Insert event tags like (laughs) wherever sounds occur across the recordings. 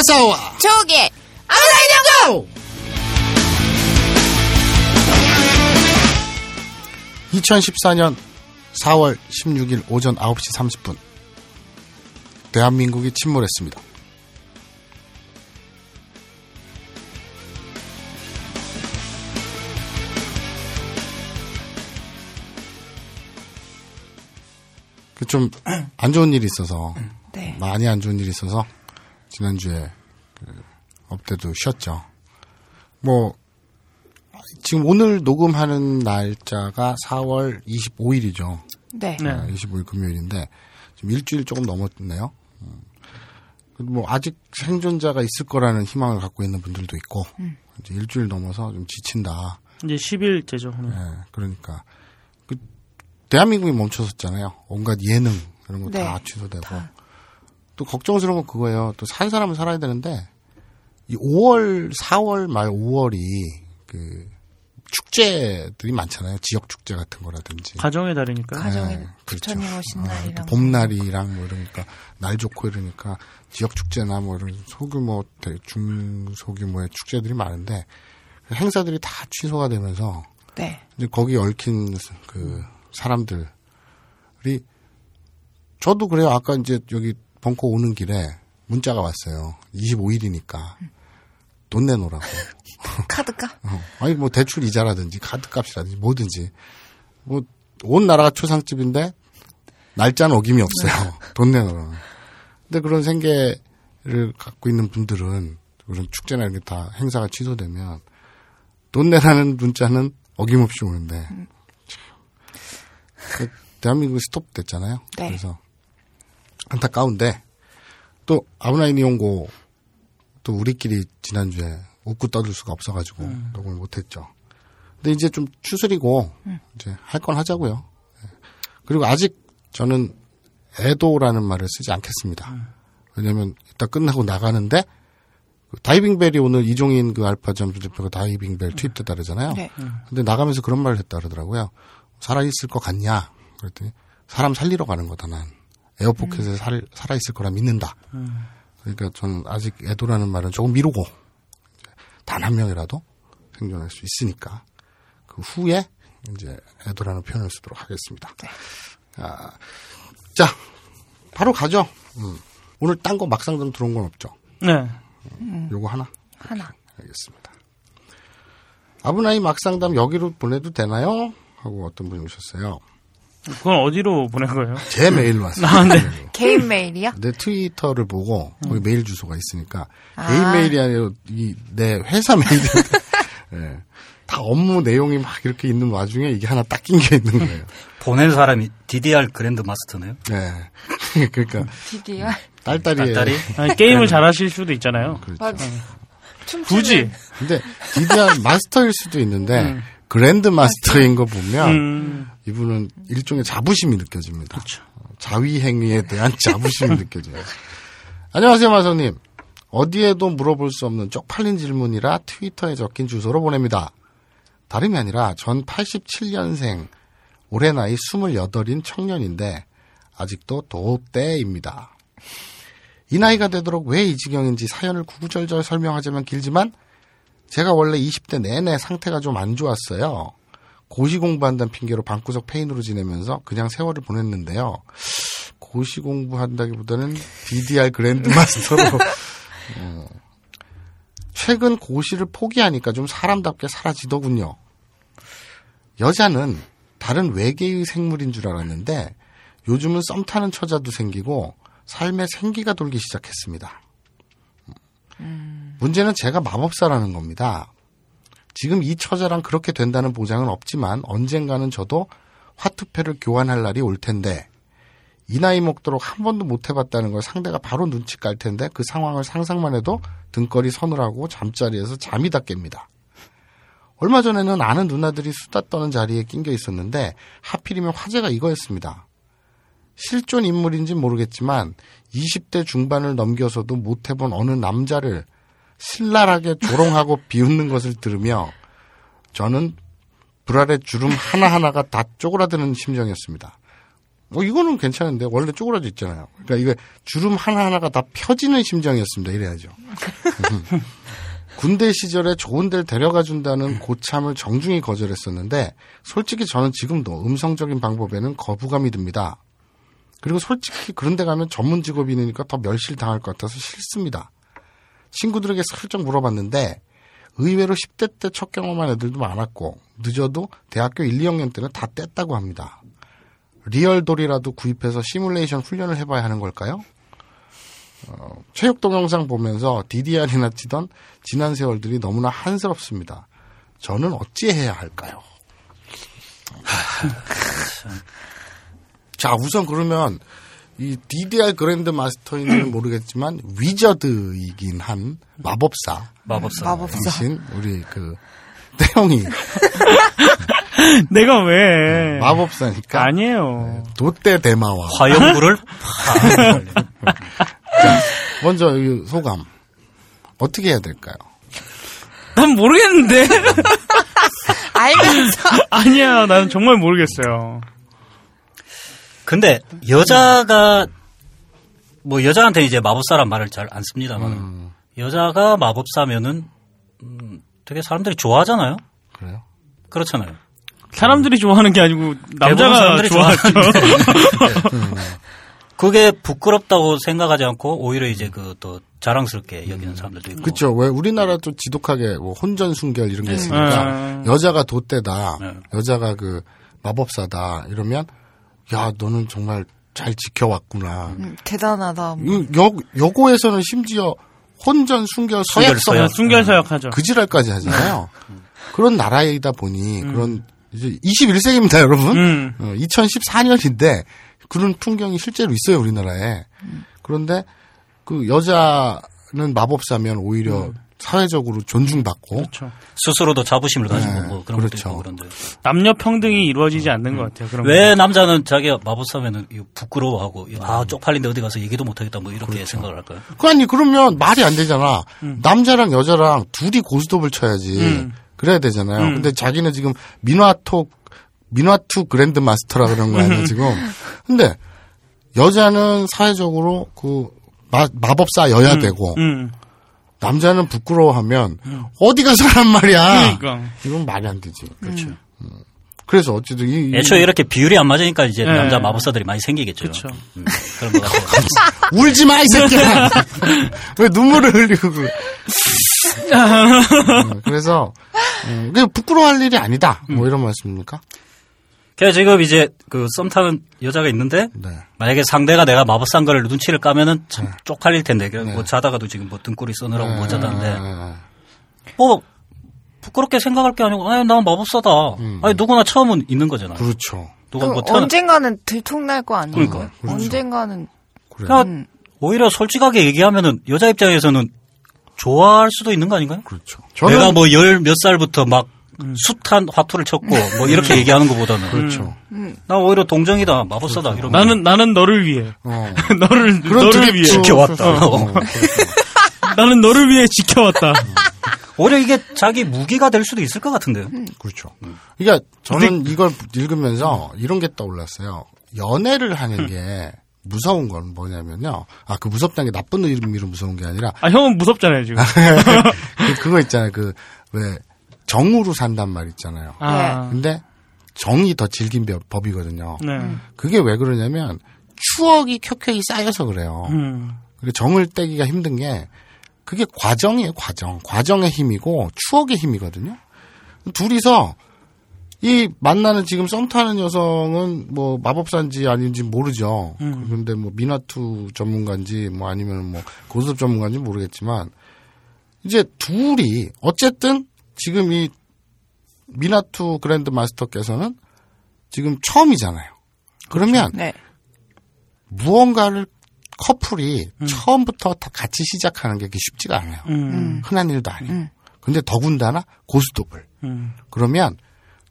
마사와 저기 아라이냐고 2014년 4월 16일 오전 9시 30분 대한민국이 침몰했습니다. 그좀안 좋은 일이 있어서 네. 많이 안 좋은 일이 있어서 지난주에 그 업데도 쉬었죠. 뭐 지금 오늘 녹음하는 날짜가 4월 25일이죠. 네. 네. 25일 금요일인데 지금 일주일 조금 넘었네요. 음. 뭐 아직 생존자가 있을 거라는 희망을 갖고 있는 분들도 있고 이제 일주일 넘어서 좀 지친다. 이제 10일째죠. 오늘. 예, 그러니까 그 대한민국이 멈춰섰잖아요. 온갖 예능 그런 거다 네. 취소되고 또 걱정스러운 건 그거예요. 또 산 사람은 살아야 되는데 이 5월, 4월 말 5월이 그 축제들이 많잖아요. 지역 축제 같은 거라든지. 가정의 달이니까. 가정의 네, 오신 어, 날이랑 또 봄날이랑 뭐 이러니까 날 좋고 이러니까 지역 축제나 뭐 이런 소규모 대- 중소규모의 축제들이 많은데 그 행사들이 다 취소가 되면서 네. 이제 거기 얽힌 그 사람들이 저도 그래요. 아까 이제 여기 벙커 오는 길에 문자가 왔어요. 25일이니까 돈 내놓으라고. (laughs) 카드가 (laughs) 어. 아니 뭐 대출 이자라든지 카드값이라든지 뭐든지 뭐 온 나라가 초상집인데 날짜는 어김이 없어요. (laughs) 돈 내놓으라고. 근데 그런 생계를 갖고 있는 분들은 그런 축제나 이런 게다 행사가 취소되면 돈 내라는 문자는 어김없이 오는데 참. 그 대한민국이 스톱됐잖아요. 네. 그래서 안타까운데 또 아브나인 이용고 또 우리끼리 지난주에 웃고 떠들 수가 없어가지고 녹음을 못했죠. 근데 이제 좀 추스리고 이제 할 건 하자고요. 예. 그리고 아직 저는 애도라는 말을 쓰지 않겠습니다. 왜냐면 이따 끝나고 나가는데 그 다이빙 벨이 오늘 이종인 그 알파 점수대표가 다이빙벨 트윗했다 그러잖아요. 네. 근데 나가면서 그런 말을 했다 그러더라고요. 살아있을 것 같냐? 그랬더니 사람 살리러 가는 거다 난. 에어포켓에 살, 살아있을 거라 믿는다. 그러니까 저는 아직 애도라는 말은 조금 미루고 단 한 명이라도 생존할 수 있으니까 그 후에 이제 애도라는 표현을 쓰도록 하겠습니다. 아, 자, 바로 가죠. 음. 오늘 딴 거 막상 좀 들어온 건 없죠. 네. 요거 하나. 하나. 알겠습니다. 아브나이 막상담 여기로 보내도 되나요? 하고 어떤 분이 오셨어요. 그건 어디로 보낸 거예요? 제 메일로 왔어요. 아, 네. (laughs) 개인 메일이요? 내 트위터를 보고 거기 메일 주소가 있으니까 아. 개인 메일이 아니라 이 내 회사 메일인데 (laughs) 예. 다 업무 내용이 막 이렇게 있는 와중에 이게 하나 딱 낀 게 있는 거예요. (laughs) 보낸 사람이 DDR 그랜드 마스터네요. 네. 그러니까 DDR. 딸딸이의 딸딸이? 아니, 게임을 잘하실 수도 있잖아요. 그렇죠. 맞아. 춤추는 굳이. 근데 DDR 마스터일 수도 있는데 그랜드 마스터인 거 보면 음, 이분은 일종의 자부심이 느껴집니다. 그렇죠. 어, 자위 행위에 대한 (laughs) 자부심이 느껴져요. 안녕하세요, 마선님. 어디에도 물어볼 수 없는 쪽팔린 질문이라 트위터에 적힌 주소로 보냅니다. 다름이 아니라 전 87년생, 올해 나이 28인 청년인데 아직도 도대입니다. 이 나이가 되도록 왜 이 지경인지 사연을 구구절절 설명하자면 길지만 제가 원래 20대 내내 상태가 좀 안 좋았어요. 고시 공부한다는 핑계로 방구석 페인으로 지내면서 그냥 세월을 보냈는데요. 고시 공부한다기보다는 DDR 그랜드 (laughs) 마스터로 어, 최근 고시를 포기하니까 좀 사람답게 사라지더군요. 여자는 다른 외계의 생물인 줄 알았는데 요즘은 썸 타는 처자도 생기고 삶에 생기가 돌기 시작했습니다. 문제는 제가 마법사라는 겁니다. 지금 이 처자랑 그렇게 된다는 보장은 없지만 언젠가는 저도 화투패를 교환할 날이 올 텐데 이 나이 먹도록 한 번도 못 해봤다는 걸 상대가 바로 눈치 깔 텐데 그 상황을 상상만 해도 등거리 서늘하고 잠자리에서 잠이 다 깹니다. 얼마 전에는 아는 누나들이 수다 떠는 자리에 낑겨 있었는데 하필이면 화제가 이거였습니다. 실존 인물인지 모르겠지만 20대 중반을 넘겨서도 못 해본 어느 남자를 신랄하게 조롱하고 (laughs) 비웃는 것을 들으며 저는 불알의 주름 하나하나가 다 쪼그라드는 심정이었습니다. 뭐 이거는 괜찮은데 원래 쪼그라져 있잖아요. 그러니까 이게 주름 하나 하나가 다 펴지는 심정이었습니다. 이래야죠. (laughs) 군대 시절에 좋은 데를 데려가 준다는 고참을 정중히 거절했었는데 솔직히 저는 지금도 음성적인 방법에는 거부감이 듭니다. 그리고 솔직히 그런 데 가면 전문 직업인이니까 더 멸실 당할 것 같아서 싫습니다. 친구들에게 슬쩍 물어봤는데 의외로 10대 때 첫 경험한 애들도 많았고 늦어도 대학교 1, 2학년 때는 다 뗐다고 합니다. 리얼돌이라도 구입해서 시뮬레이션 훈련을 해봐야 하는 걸까요? 어, 체육 동영상 보면서 DDR이나 치던 지난 세월들이 너무나 한스럽습니다. 저는 어찌해야 할까요? 자, 우선 그러면 이 DDR 그랜드 마스터인지는 (clears throat) 모르겠지만 위저드이긴 한 마법사 마법사. 마법사. 이신 우리 그 태영이 (laughs) 내가 왜? 마법사니까 아니에요. 도대 대마왕 화염불을 (laughs) 먼저 이 소감 어떻게 해야 될까요? 난 모르겠는데. (laughs) 알면서. 아니야, 나는 정말 모르겠어요. 근데 여자가 뭐 여자한테 이제 마법사란 말을 잘 안 씁니다만 음. 여자가 마법사면은 음, 되게 사람들이 좋아하잖아요. 그래요? 그렇잖아요. 사람들이 좋아하는 게 아니고 남자가 사람들이 좋아하죠. (laughs) 그게 부끄럽다고 생각하지 않고 오히려 이제 그 또 자랑스럽게 여기는 사람들도 있고. 그렇죠. 왜 우리나라도 지독하게 뭐 혼전 순결 이런 게 있으니까 음. 여자가 도대다, 네. 여자가 그 마법사다 이러면 야 너는 정말 잘 지켜왔구나. 음, 대단하다. 이 여, 여고에서는 심지어 혼전 순결 서약서 서약. 순결 서약하죠. 그 지랄까지 하잖아요. 그런 나라이다 보니 그런 이제 21세기입니다, 여러분. 음. 어, 2014년인데 그런 풍경이 실제로 있어요, 우리나라에. 그런데 그 여자는 마법사면 오히려 사회적으로 존중받고 그렇죠. 스스로도 자부심을 가지고 네, 뭐 그런 그렇죠. 것도 있고 그런데 남녀 평등이 이루어지지 않는 것 같아요. 그런 왜 남자는 자기가 마법사면은 부끄러워하고 아 쪽팔린데 어디 가서 얘기도 못하겠다 뭐 이렇게 생각을 할까요? 그 아니 그러면 말이 안 되잖아. 남자랑 여자랑 둘이 고스톱을 쳐야지. 음. 그래야 되잖아요. 음. 근데 자기는 지금 민화토 민화투 그랜드 마스터라 그런 거 아니야 지금. 근데 여자는 사회적으로 그 마, 마법사여야 되고 음. 남자는 부끄러워하면 어디 가서 란 말이야. 그러니까. 이건 말이 안 되지. 그렇죠. 그래서 어쨌든 이, 이- 애초에 이렇게 비율이 안 맞으니까 이제 네. 남자 마법사들이 많이 생기겠죠. 그렇죠. 음, 그런 것 같아요. (laughs) 울지 마 이 새끼야. (laughs) 왜 눈물을 흘리고 그래. 음, 그래서 음, 부끄러워할 일이 아니다. 뭐 이런 말씀입니까? 그래서 지금 이제 그 썸 타는 여자가 있는데 네. 만약에 상대가 내가 마법사인 걸 눈치를 까면은 참 쪽팔릴 텐데. 그뭐 자다가도 지금 뭐 등골이 서늘하고 못 자다는데 네. 뭐 부끄럽게 생각할 게 아니고 아니 난 마법사다. 아니 누구나 처음은 있는 거잖아요. 그렇죠. 누가 그뭐 태어나 언젠가는 들통날 거 아니에요? 그러니까. 그렇죠. 언젠가는 그래. 그냥 음. 오히려 솔직하게 얘기하면은 여자 입장에서는 좋아할 수도 있는 거 아닌가요? 그렇죠. 내가 뭐 열 몇 살부터 막 숱한 화투를 쳤고 뭐 이렇게 얘기하는 것보다는 (laughs) 그렇죠. 나 오히려 동정이다 마법사다 이런 나는 나는 너를 위해 어. (laughs) 너를 그런 너를 위해 지켜왔다. 어, 그렇죠. 나는 너를 위해 지켜왔다. 오히려 이게 자기 무기가 될 수도 있을 것 같은데요. 그렇죠. 그러니까 저는 이걸 읽으면서 이런 게 떠올랐어요. 연애를 하는 게 무서운 건 뭐냐면요. 아, 그 무섭다는 게 나쁜 의미로 무서운 게 아니라 아 형은 무섭잖아요 지금. (laughs) 그, 그거 있잖아요. 그, 왜, 정으로 산단 말 있잖아요. 아, 근데 정이 더 질긴 법- 법이거든요. 네. 그게 왜 그러냐면 추억이 켜켜이 쌓여서 그래요. 음. 그리고 정을 떼기가 힘든 게 그게 과정이에요, 과정. 과정의 힘이고 추억의 힘이거든요. 둘이서 이 만나는 지금 썸 타는 여성은 뭐 마법사인지 아닌지 모르죠. 음. 그런데 뭐 미나투 전문가인지 뭐 아니면 뭐 고스톱 전문가인지 모르겠지만 이제 둘이 어쨌든 지금 이 미나투 그랜드 마스터께서는 지금 처음이잖아요. 그러면 네. 무언가를 커플이 처음부터 다 같이 시작하는 게 쉽지가 않아요. 음. 흔한 일도 아니에요. 음. 근데 더군다나 고스톱을. 음. 그러면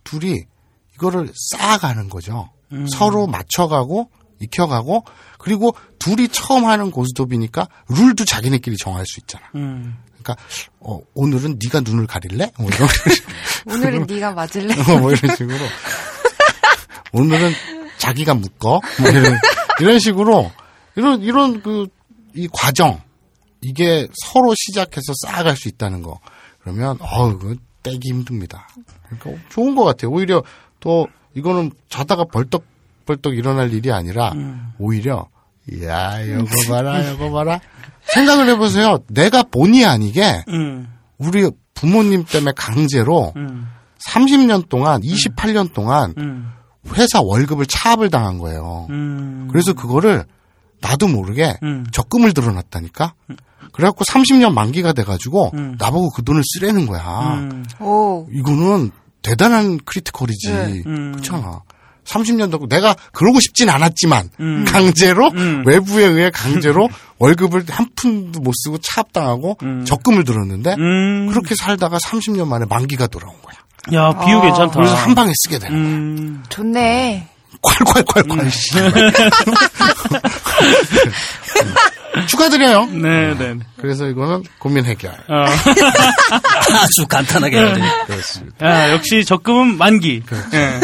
둘이 이거를 쌓아가는 거죠. 음. 서로 맞춰가고 익혀가고 그리고 둘이 처음 하는 고스톱이니까 룰도 자기네끼리 정할 수 있잖아. 음. 그러니까 어, 오늘은 네가 눈을 가릴래? 뭐 이런 (laughs) 오늘은 네가 맞을래? 뭐 이런 식으로 오늘은 자기가 묶어 뭐 이런, 이런 식으로 이런 이런 그 이 과정 이게 서로 시작해서 쌓아갈 수 있다는 거 그러면 어우 그 떼기 힘듭니다. 그러니까 좋은 것 같아요. 오히려 또 이거는 자다가 벌떡 벌떡 일어날 일이 아니라 오히려 야 이거 봐라 이거 봐라 생각을 해보세요. 내가 본의 아니게 음, 우리 부모님 때문에 강제로 음, 30년 동안 28년 동안 음, 회사 월급을 차압을 당한 거예요. 음. 그래서 그거를 나도 모르게 음. 적금을 들어놨다니까. 그래갖고 30년 만기가 돼가지고 음. 나보고 그 돈을 쓰라는 거야. 음, 오. 이거는 대단한 critical이지. 네. 음. 그렇잖아. 30년 동안 내가 그러고 싶진 않았지만 음. 강제로 음. 외부에 의해 강제로 (laughs) 월급을 한 푼도 못 쓰고 차압당하고 음. 적금을 들었는데 음. 그렇게 살다가 30년 만에 만기가 돌아온 거야. 야, 비유 아. 괜찮다. 그래서 한 방에 쓰게 되는 거야. 음, 좋네. 콸콸콸콸. 씨. (laughs) 축하드려요. (laughs) 네, 네. 그래서 이거는 고민 해결. 어. 아주 간단하게 해야 돼. 그렇습니다. 야, 역시 적금은 만기. 예.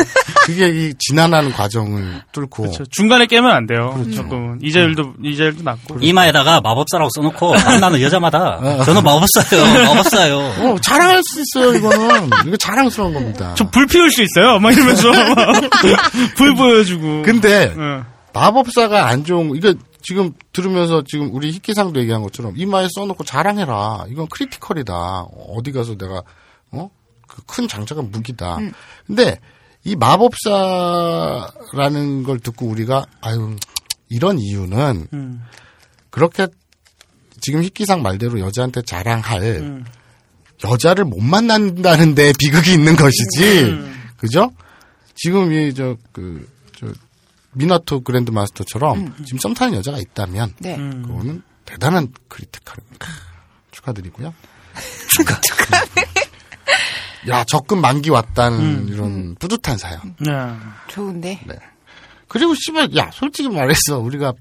그게 이 지난하는 과정을 뚫고 그렇죠. 중간에 깨면 안 돼요. 그렇죠. 적금은 이자율도 이자율도 낮고. 이마에다가 마법사라고 써놓고 만나는 여자마다 저는 마법사예요. 마법사예요. 어, 자랑할 수 있어요, 이거는. 이거 자랑스러운 겁니다. 저 불 피울 수 있어요. 막 이러면서 (laughs) 불 보여주고. 근데 응. 마법사가 안 좋은 거, 이거 지금 들으면서 지금 우리 희끼상도 얘기한 것처럼 이마에 써놓고 자랑해라. 이건 크리티컬이다. 어디 가서 내가 어? 그 큰 장자가 무기다. 근데 이 마법사라는 걸 듣고 우리가 아유 이런 이유는 음. 그렇게 지금 희끼상 말대로 여자한테 자랑할 음. 여자를 못 만난다는데 비극이 있는 것이지. 음. 그죠? 지금 이저그저 미나토 그랜드 마스터처럼 지금 썸 타는 여자가 있다면 네. 음. 그거는 대단한 critical입니다. 축하드리고요. (laughs) 야 적금 만기 왔다는 음. 이런 뿌듯한 사연. 야. 좋은데. 네. 그리고 씨발 야 솔직히 말해서 우리가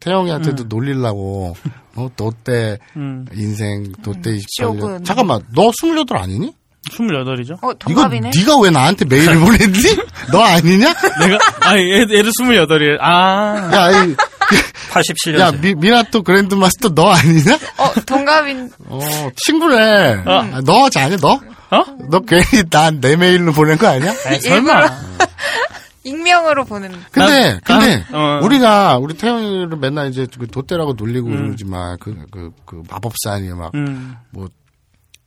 태영이한테도 놀리려고 어, 너때 음. 인생 너때 28년 쇼군. 잠깐만 너 28 아니니? 28이죠. 어, 이거 동갑이네. 네가 왜 나한테 메일을 보냈니? (laughs) 너 아니냐? 내가 아니 얘, 얘도 28이에요. 아. 야, 이, 87년생. 야 미, 미나토 그랜드마스터 너 아니냐? 어, 동갑인. 어 친구네. 아, 너 아니야 너? 어? 너 괜히 난 내 메일로 보낸 거 아니야? 아이, 설마. (laughs) 익명으로 보는. 근데 난- 근데 난- 어. 우리가 우리 태영이를 맨날 이제 그 돛대라고 놀리고 그러지만 그 그 그 마법사 아니야 막 음. 뭐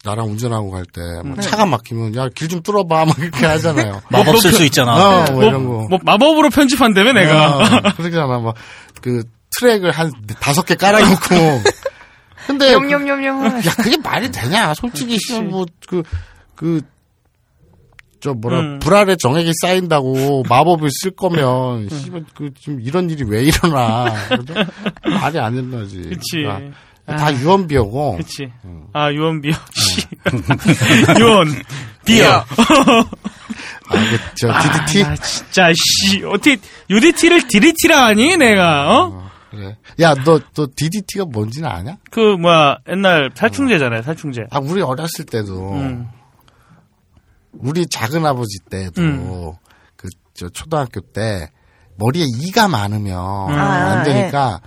나랑 운전하고 갈 때뭐 차가 막히면 야 길 좀 뚫어봐 막 이렇게 하잖아요. 마법 쓸 수 있잖아. 어, 뭐 뭐, 이런 거. 뭐 마법으로 편집한다며 내가. 어, 그러잖아. 막, 그, 트랙을 한 다섯 개 깔아놓고. (laughs) 근데. 염염염염. 야, 그게 말이 되냐. 솔직히, 씨, 뭐, 그, 그, 저 뭐라, 음. 불알에 정액이 쌓인다고 (laughs) 마법을 쓸 거면, 씨발, 그, 지금 이런 일이 왜 일어나. 그죠? 말이 안 된다지. 그치. 아, 다 유언비어고. 그치. 아, 유언비어. 씨. (laughs) 유언. 비어. 아, 그, 저, DDT? 아, 나 진짜, 씨. 어떻게, UDT를 DDT라 하니, 내가, 어? 그래. 야, 너, 너 DDT가 뭔지는 아냐? 그, 뭐야, 옛날 살충제잖아요, 살충제. 아, 우리 어렸을 때도. 음. 우리 작은 아버지 때도 음. 그 저 초등학교 때 머리에 이가 많으면 음. 안 아, 되니까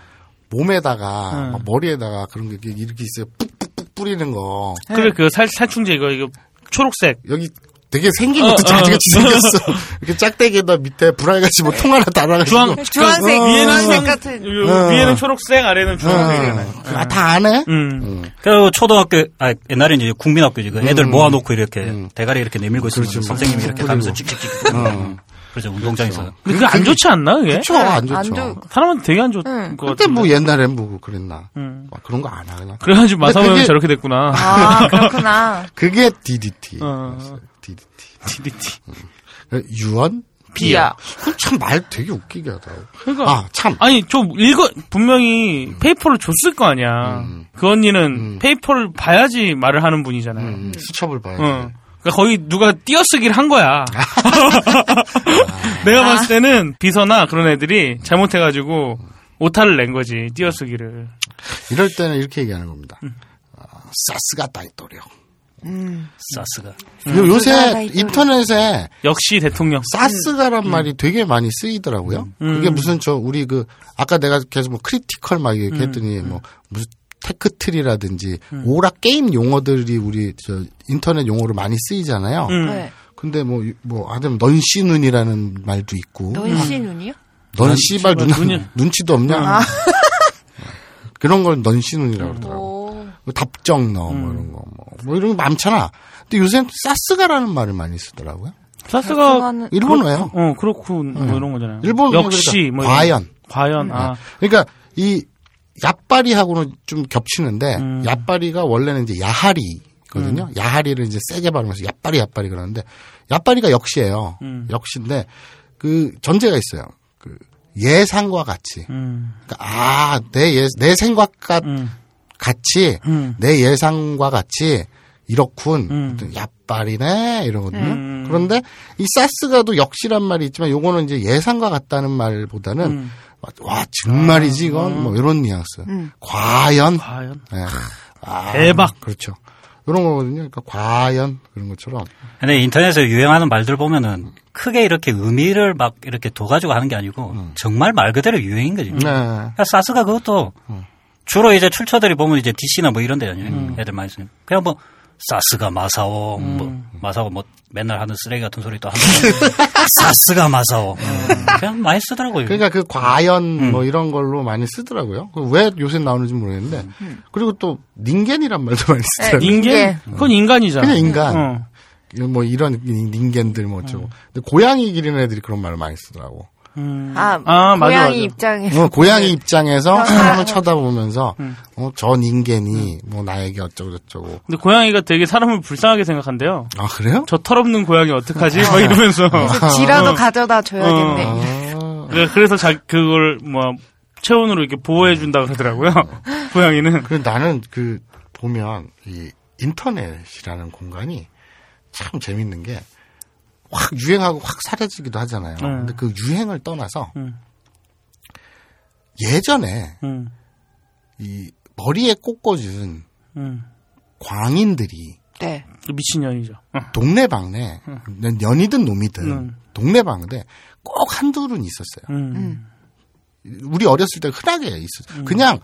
몸에다가 음. 막 머리에다가 그런 게 이렇게 있어요. 푹푹푹 뿌리는 거 그래, 그 살, 살충제 이거, 이거, 초록색. 여기 되게 생긴 어, 것도 어. 자지같이 생겼어. (laughs) 이렇게 짝대기에다 밑에 불알같이 뭐 통 하나 달아가지고 주황, 주황색, 그 위에는, 주황색 주황- 같은. 요- 어. 위에는 초록색, 아래는 주황색이잖아요. 아, 다 아네? 음. 그 초등학교, 아, 옛날에 이제 국민학교지. 그 애들 음. 모아놓고 이렇게 음. 대가리 이렇게 내밀고 있으면 그렇지, 뭐. 선생님이 이렇게 뿌리고. 가면서 찍찍찍. 어. 그렇죠. 운동장에서. 근데 그게 안 좋지 않나, 그게? 그쵸, 안 좋죠. 안 좋- 사람한테 되게 안 좋을 응. 것 그때 같은데. 뭐 옛날엔 뭐 그랬나. 음. 막 그런 거 안 하나. 그래가지고 그게- 저렇게 됐구나. 아, 그렇구나. 그게 DDT. 어. DDT. DDT. 유언? 비야. 참 말 되게 웃기게 하다. 그러니까. 아, 참. 아니, 저 읽어, 분명히 페이퍼를 줬을 거 아니야. 음. 그 언니는 음. 페이퍼를 봐야지 말을 하는 분이잖아요. 음, 수첩을 봐야 돼. 어. 그러니까 거의 누가 띄어쓰기를 한 거야. (laughs) 내가 아. 봤을 때는 비서나 그런 애들이 잘못해가지고 오타를 낸 거지, 띄어쓰기를. 이럴 때는 이렇게 얘기하는 겁니다. 음. 아, さすが 大統領. 음. さすが. 그리고 요새. 인터넷에 역시 대통령. さすが란 말이 되게 많이 쓰이더라고요. 그게 무슨 저 우리 그 아까 내가 계속 뭐 critical 막 이렇게 했더니 뭐 무슨 tech tree라든지 오락 게임 용어들이 우리 저 인터넷 용어로 많이 쓰이잖아요. 음. 네. 근데 뭐 뭐 하여튼 넌씨 눈이라는 말도 있고 넌씨 눈이요? 넌 씨발 눈 눈치도 없냐? 그런 걸 넌씨 눈이라고 그러더라고. 오. 뭐 답정 너뭐 이런 거 뭐, 뭐 이런 거 많잖아. 근데 요새는 사스가라는 말을 많이 쓰더라고요. 사스가 일본어예요. 어 그렇고 뭐 이런 거잖아요. 일본어 역시 그러니까 뭐 과연. 과연 아 그러니까 이 얍바리하고는 좀 겹치는데 음. 얍바리가 원래는 이제 야하리거든요. 야하리를 이제 세게 발음해서 얍바리 얍바리 그러는데 얍바리가 역시예요. 음. 역시인데 그 전제가 있어요. 그 예상과 같이. 음, 그러니까 아내 예, 내 생각과 음, 같이 음. 내 예상과 같이 이렇군. 음. 얍발이네 이러거든요. 음. 그런데 이 사스가도 역시란 말이 있지만 요거는 이제 예상과 같다는 말보다는 음. 와 정말이지 이건 뭐 이런 뉘앙스. 음. 과연. 과연 네. 아, 대박. 그렇죠. 이런 거거든요. 그러니까 과연 그런 것처럼. 근데 인터넷에 유행하는 말들 보면은 크게 이렇게 의미를 막 이렇게 둬가지고 하는 게 아니고 정말 말 그대로 유행인 거지. 네. 그러니까 사스가 그것도 주로 이제 출처들이 보면 이제 DC나 뭐 이런 데잖아요. 애들 많이 쓰는. 그냥 뭐 사스가 마사오, 뭐 마사오 뭐 맨날 하는 쓰레기 같은 소리 또 하는 (laughs) 사스가 마사오. 그냥 많이 쓰더라고요. 그러니까 그 과연 뭐 이런 걸로 많이 쓰더라고요. 그왜 요새 나오는지 모르겠는데. 그리고 또 닌겐이란 말도 많이 쓰더라고요. 닌겐 네. 그건 인간이잖아. 그냥 인간. 어. 뭐 이런 닌겐들 뭐 어쩌고. 근데 고양이 기르는 애들이 그런 말을 많이 쓰더라고. 음. 아, 아, 맞아, 고양이 맞아. 입장에서. 어, 고양이 입장에서 네. 사람을 쳐다보면서 어, 저 닌겐이 뭐 나에게 어쩌고 저쩌고. 근데 고양이가 되게 사람을 불쌍하게 생각한대요. 아 그래요? 저 털없는 고양이 어떡하지? 막 이러면서. 그래서 지라도 가져다 줘야겠네. 아, 네, 그래서 자, 그걸 뭐 체온으로 이렇게 보호해 준다 그러더라고요. (laughs) 고양이는. 그 나는 그 보면 이 인터넷이라는 공간이 참 재밌는 게 확 유행하고 확 사라지기도 하잖아요. 음. 근데 그 유행을 떠나서 음. 예전에 음. 이 머리에 꽂꽂은 음. 광인들이 네. 미친년이죠. 어. 동네방네 연이든 놈이든 음. 동네방네 꼭 한둘은 있었어요. 음. 우리 어렸을 때 흔하게 있었어요. 그냥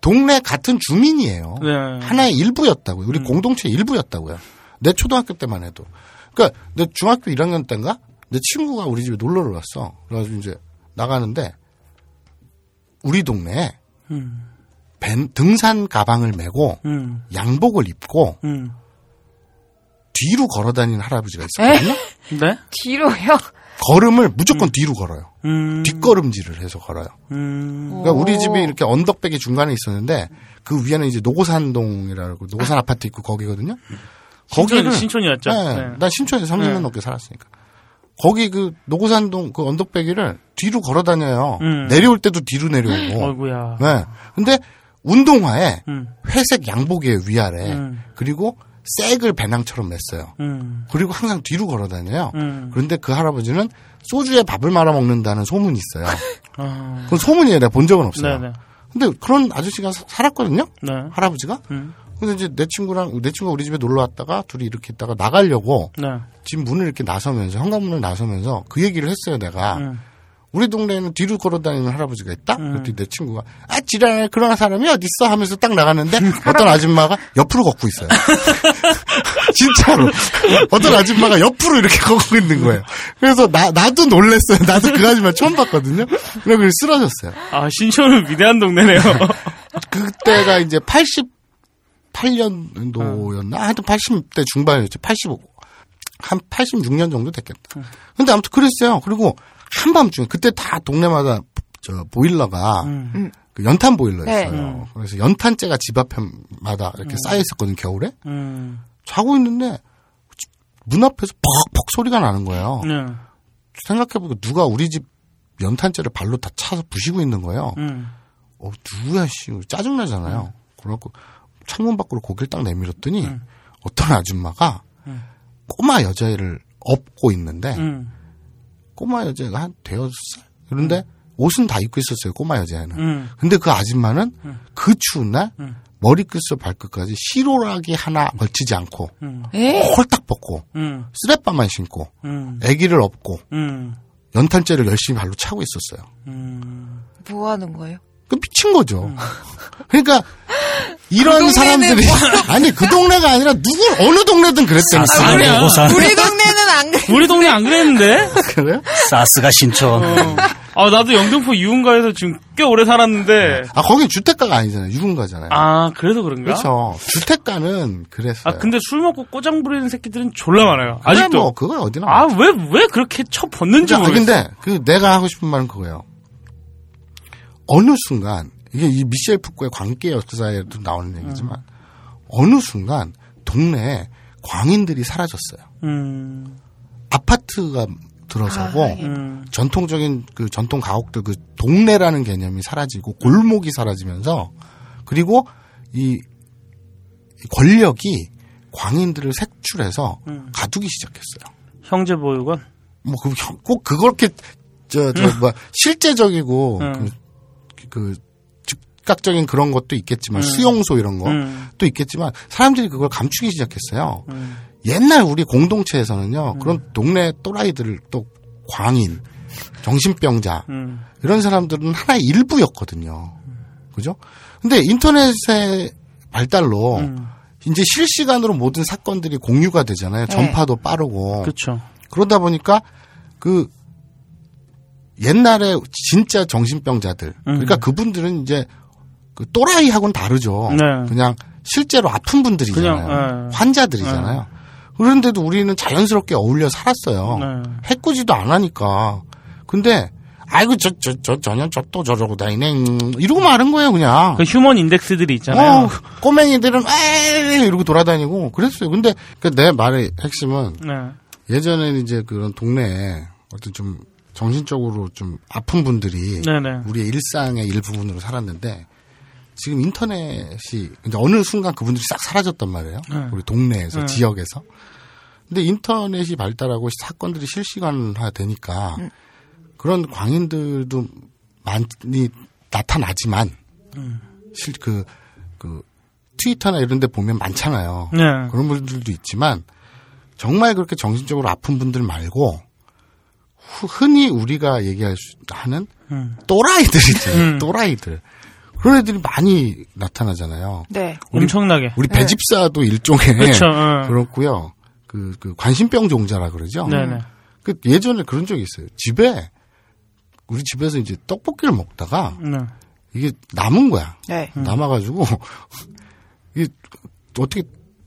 동네 같은 주민이에요. 네. 하나의 일부였다고요. 우리 공동체의 일부였다고요. 내 초등학교 때만 해도. 그러니까 내 중학교 1학년 때인가 내 친구가 우리 집에 놀러를 왔어. 그래가지고 이제 나가는데 우리 동네에 음. 밴- 등산 가방을 메고 음. 양복을 입고 음. 뒤로 걸어 다니는 할아버지가 있었거든요. (laughs) 네? 뒤로요? 걸음을 무조건 뒤로 걸어요. 음. 뒷걸음질을 해서 걸어요. 음. 그러니까 우리 오. 집이 이렇게 언덕배기 중간에 있었는데 그 위에는 이제 노고산동이라고 노고산 아파트 있고 거기거든요. 신촌, 거기를 신촌 이었죠. 네, 네. 난 신촌에서 30년 네. 넘게 살았으니까. 거기 그 노고산동 그 언덕배기를 뒤로 걸어 다녀요. 음. 내려올 때도 뒤로 내려오고. 어이구야. 네. 근데 운동화에 음. 회색 양복이에요, 위아래. 음. 그리고 색을 배낭처럼 맸어요. 음. 그리고 항상 뒤로 걸어 다녀요. 음. 그런데 그 할아버지는 소주에 밥을 말아 먹는다는 소문이 있어요. (laughs) 아. 그건 소문이에요. 내가 본 적은 없어요. 네네. 근데 그런 아저씨가 사- 살았거든요. 네. 할아버지가. 음. 근데 이제 내 친구랑 내 친구가 우리 집에 놀러 왔다가 둘이 이렇게 있다가 나가려고 네. 집 문을 이렇게 나서면서 현관문을 나서면서 그 얘기를 했어요. 내가 음. 우리 동네에는 뒤로 걸어다니는 할아버지가 있다. 그랬더니 내 친구가 아 지랄 그런 사람이 어디 있어 하면서 딱 나갔는데 (laughs) 어떤 아줌마가 옆으로 걷고 있어요. (laughs) (laughs) 진짜로 어떤 아줌마가 옆으로 이렇게 걷고 있는 거예요. 그래서 나 나도 놀랬어요. 나도 그 아줌마 처음 봤거든요. 그래서 쓰러졌어요. 아, 신촌은 위대한 동네네요. 그때가 이제 88년도였나? 하여튼 80대 중반이었죠. 85. 한 86년 정도 됐겠다. 근데 아무튼 그랬어요. 그리고 한밤중에 그때 다 동네마다 저 보일러가 음. 그 연탄 보일러였어요. 네. 그래서 연탄재가 집 앞에마다 이렇게 쌓여 있었거든요. 겨울에. 음. 자고 있는데 문 앞에서 퍽퍽 소리가 나는 거예요. 네. 생각해보니까 누가 우리 집 연탄재를 발로 다 차서 부시고 있는 거예요. 음. 어, 누구야, 씨. 짜증 나잖아요. 그래갖고, 창문 밖으로 고개를 딱 내밀었더니, 어떤 아줌마가, 꼬마 여자애를 업고 있는데, 음. 꼬마 여자애가 한 대여섯 살? 그런데, 옷은 다 입고 있었어요, 꼬마 여자애는. 음. 근데 그 아줌마는, 그 추운 날, 머리끝에서 발끝까지 시로락이 하나 걸치지 않고 에? 홀딱 벗고 음, 쓰레빠만 신고 음, 아기를 업고 음, 연탄재를 열심히 발로 차고 있었어요. 음. 뭐 하는 거예요? 그 미친 거죠. 그러니까 이런 동네는 사람들이 (laughs) 아니 그 동네가 아니라 누구 어느 동네든. 사스가 아니야. 보고 사는 우리 동네는 안 그래. 우리 동네 안 그랬는데? (laughs) 그래요? 사스가 신촌. 아, 나도 영등포 유흥가에서 지금 꽤 오래 살았는데. 아 거긴 주택가가 아니잖아요. 유흥가잖아요. 아, 그래서 그런가? 그렇죠. 주택가는 그랬어요. 아, 근데 술 먹고 꼬장 부리는 새끼들은 졸라 많아요. 아직도. 뭐 그건 어디나. 아, 왜, 왜 그렇게 쳐 벗는지 아, 모르겠어. 근데 그 내가 하고 싶은 말은 그거예요. 어느 순간 이게 이 미셸 푸코의 광계 역사에도 나오는 얘기지만 어느 순간 동네에 광인들이 사라졌어요. 음, 아파트가 들어서고 아, 예. 음, 전통적인 그 전통 가옥들 그 동네라는 개념이 사라지고 골목이 사라지면서 그리고 이, 이 권력이 광인들을 색출해서 가두기 시작했어요. 형제 보육원? 뭐, 그, 형- 꼭 그렇게, 저, 저, 뭐, 실제적이고, 음. 그, 그, 즉각적인 그런 것도 있겠지만, 수용소 이런 거, 음. 또 있겠지만, 사람들이 그걸 감추기 시작했어요. 음. 옛날 우리 공동체에서는요, 그런 동네 또라이들을 또 광인, 정신병자, 음, 이런 사람들은 하나의 일부였거든요. 그죠? 근데 인터넷의 발달로, 음. 이제 실시간으로 모든 사건들이 공유가 되잖아요. 네. 전파도 빠르고. 그쵸. 그러다 보니까 그 옛날에 진짜 정신병자들 그러니까 그분들은 이제 그 또라이하고는 다르죠. 네. 그냥 실제로 아픈 분들이잖아요. 그냥, 네. 환자들이잖아요. 그런데도 우리는 자연스럽게 어울려 살았어요. 네. 해꾸지도 안 하니까. 근데 아이고 저 저저 저년 저또 저러고 다니네 음, 이러고 마는 거예요 그냥. 그 휴먼 인덱스들이 있잖아요. 어, 꼬맹이들은 에 이러고 돌아다니고 그랬어요. 근데 그 내 말의 핵심은 네. 예전에는 이제 그런 동네에 어떤 좀 정신적으로 좀 아픈 분들이 네네. 우리의 일상의 일부분으로 살았는데 지금 인터넷이 이제 어느 순간 그분들이 싹 사라졌단 말이에요. 네. 우리 동네에서 네. 지역에서. 근데 인터넷이 발달하고 사건들이 실시간화 되니까 그런 광인들도 많이 나타나지만 실 그그 트위터나 이런 데 보면 많잖아요. 네. 그런 분들도 있지만 정말 그렇게 정신적으로 아픈 분들 말고 후- 흔히 우리가 얘기할 수 하는 음. 또라이들 있잖아요. 음. 또라이들. 그런 애들이 많이 나타나잖아요. 네. 엄청나게. 우리 배집사도 일종의 (laughs) 그렇죠. 어. 그렇고요. 그, 그 관심병 종자라 그러죠. 네네. 그 예전에 그런 적이 있어요. 집에 우리 집에서 이제 떡볶이를 먹다가 네. 이게 남은 거야. 네. 남아가지고 (laughs) 이게 어떻게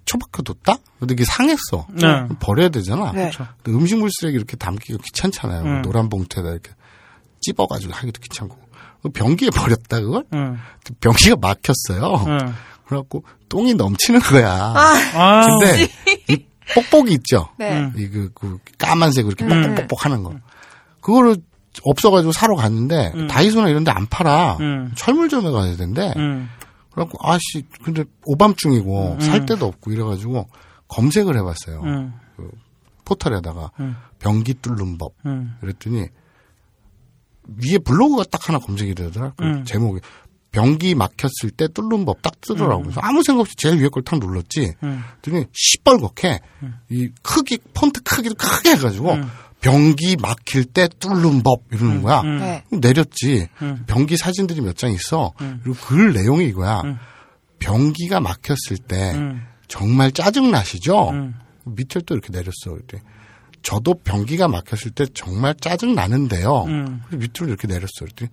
처박혀 뒀다? 근데 이게 상했어. 네. 버려야 되잖아. 네. 근데 음식물 쓰레기 이렇게 담기가 귀찮잖아요. 음. 노란 봉투에다 이렇게 찝어가지고 하기도 귀찮고. 그 변기에 버렸다 그걸? 응. 변기가 막혔어요. 응. 그래갖고 똥이 넘치는 거야. 아. 근데 이 뽁뽁이 있죠. 네. 음. 이그 그 까만색 이렇게 음. 뽁뽁뽁 하는 거. 그거를 없어가지고 사러 갔는데 음. 다이소나 이런 데 안 팔아. 음. 철물점에 가야 된대. 응. 그래갖고 아씨 근데 오밤중이고 음. 살 데도 없고 이래가지고 검색을 해봤어요. 응. 포털에다가 음. 변기 뚫는 법. 응. 그랬더니 위에 블로그가 딱 하나 검색이 되더라. 그 음. 제목이 변기 막혔을 때 뚫는 법 딱 뜨더라고. 그래서 아무 생각 없이 제일 위에 걸 탁 눌렀지. 음. 그랬더니 시뻘겋게 이 크기 폰트 크기도 크게 해가지고 음. 변기 막힐 때 뚫는 법 이러는 거야. 음. 네. 내렸지. 음. 변기 사진들이 몇 장 있어. 그리고 글 내용이 이거야. 음. 변기가 막혔을 때 음. 정말 짜증 나시죠? 음. 밑에 또 이렇게 내렸어. 그때 저도 변기가 막혔을 때 정말 짜증 나는데요. 음. 밑으로 이렇게 내렸어. 그랬더니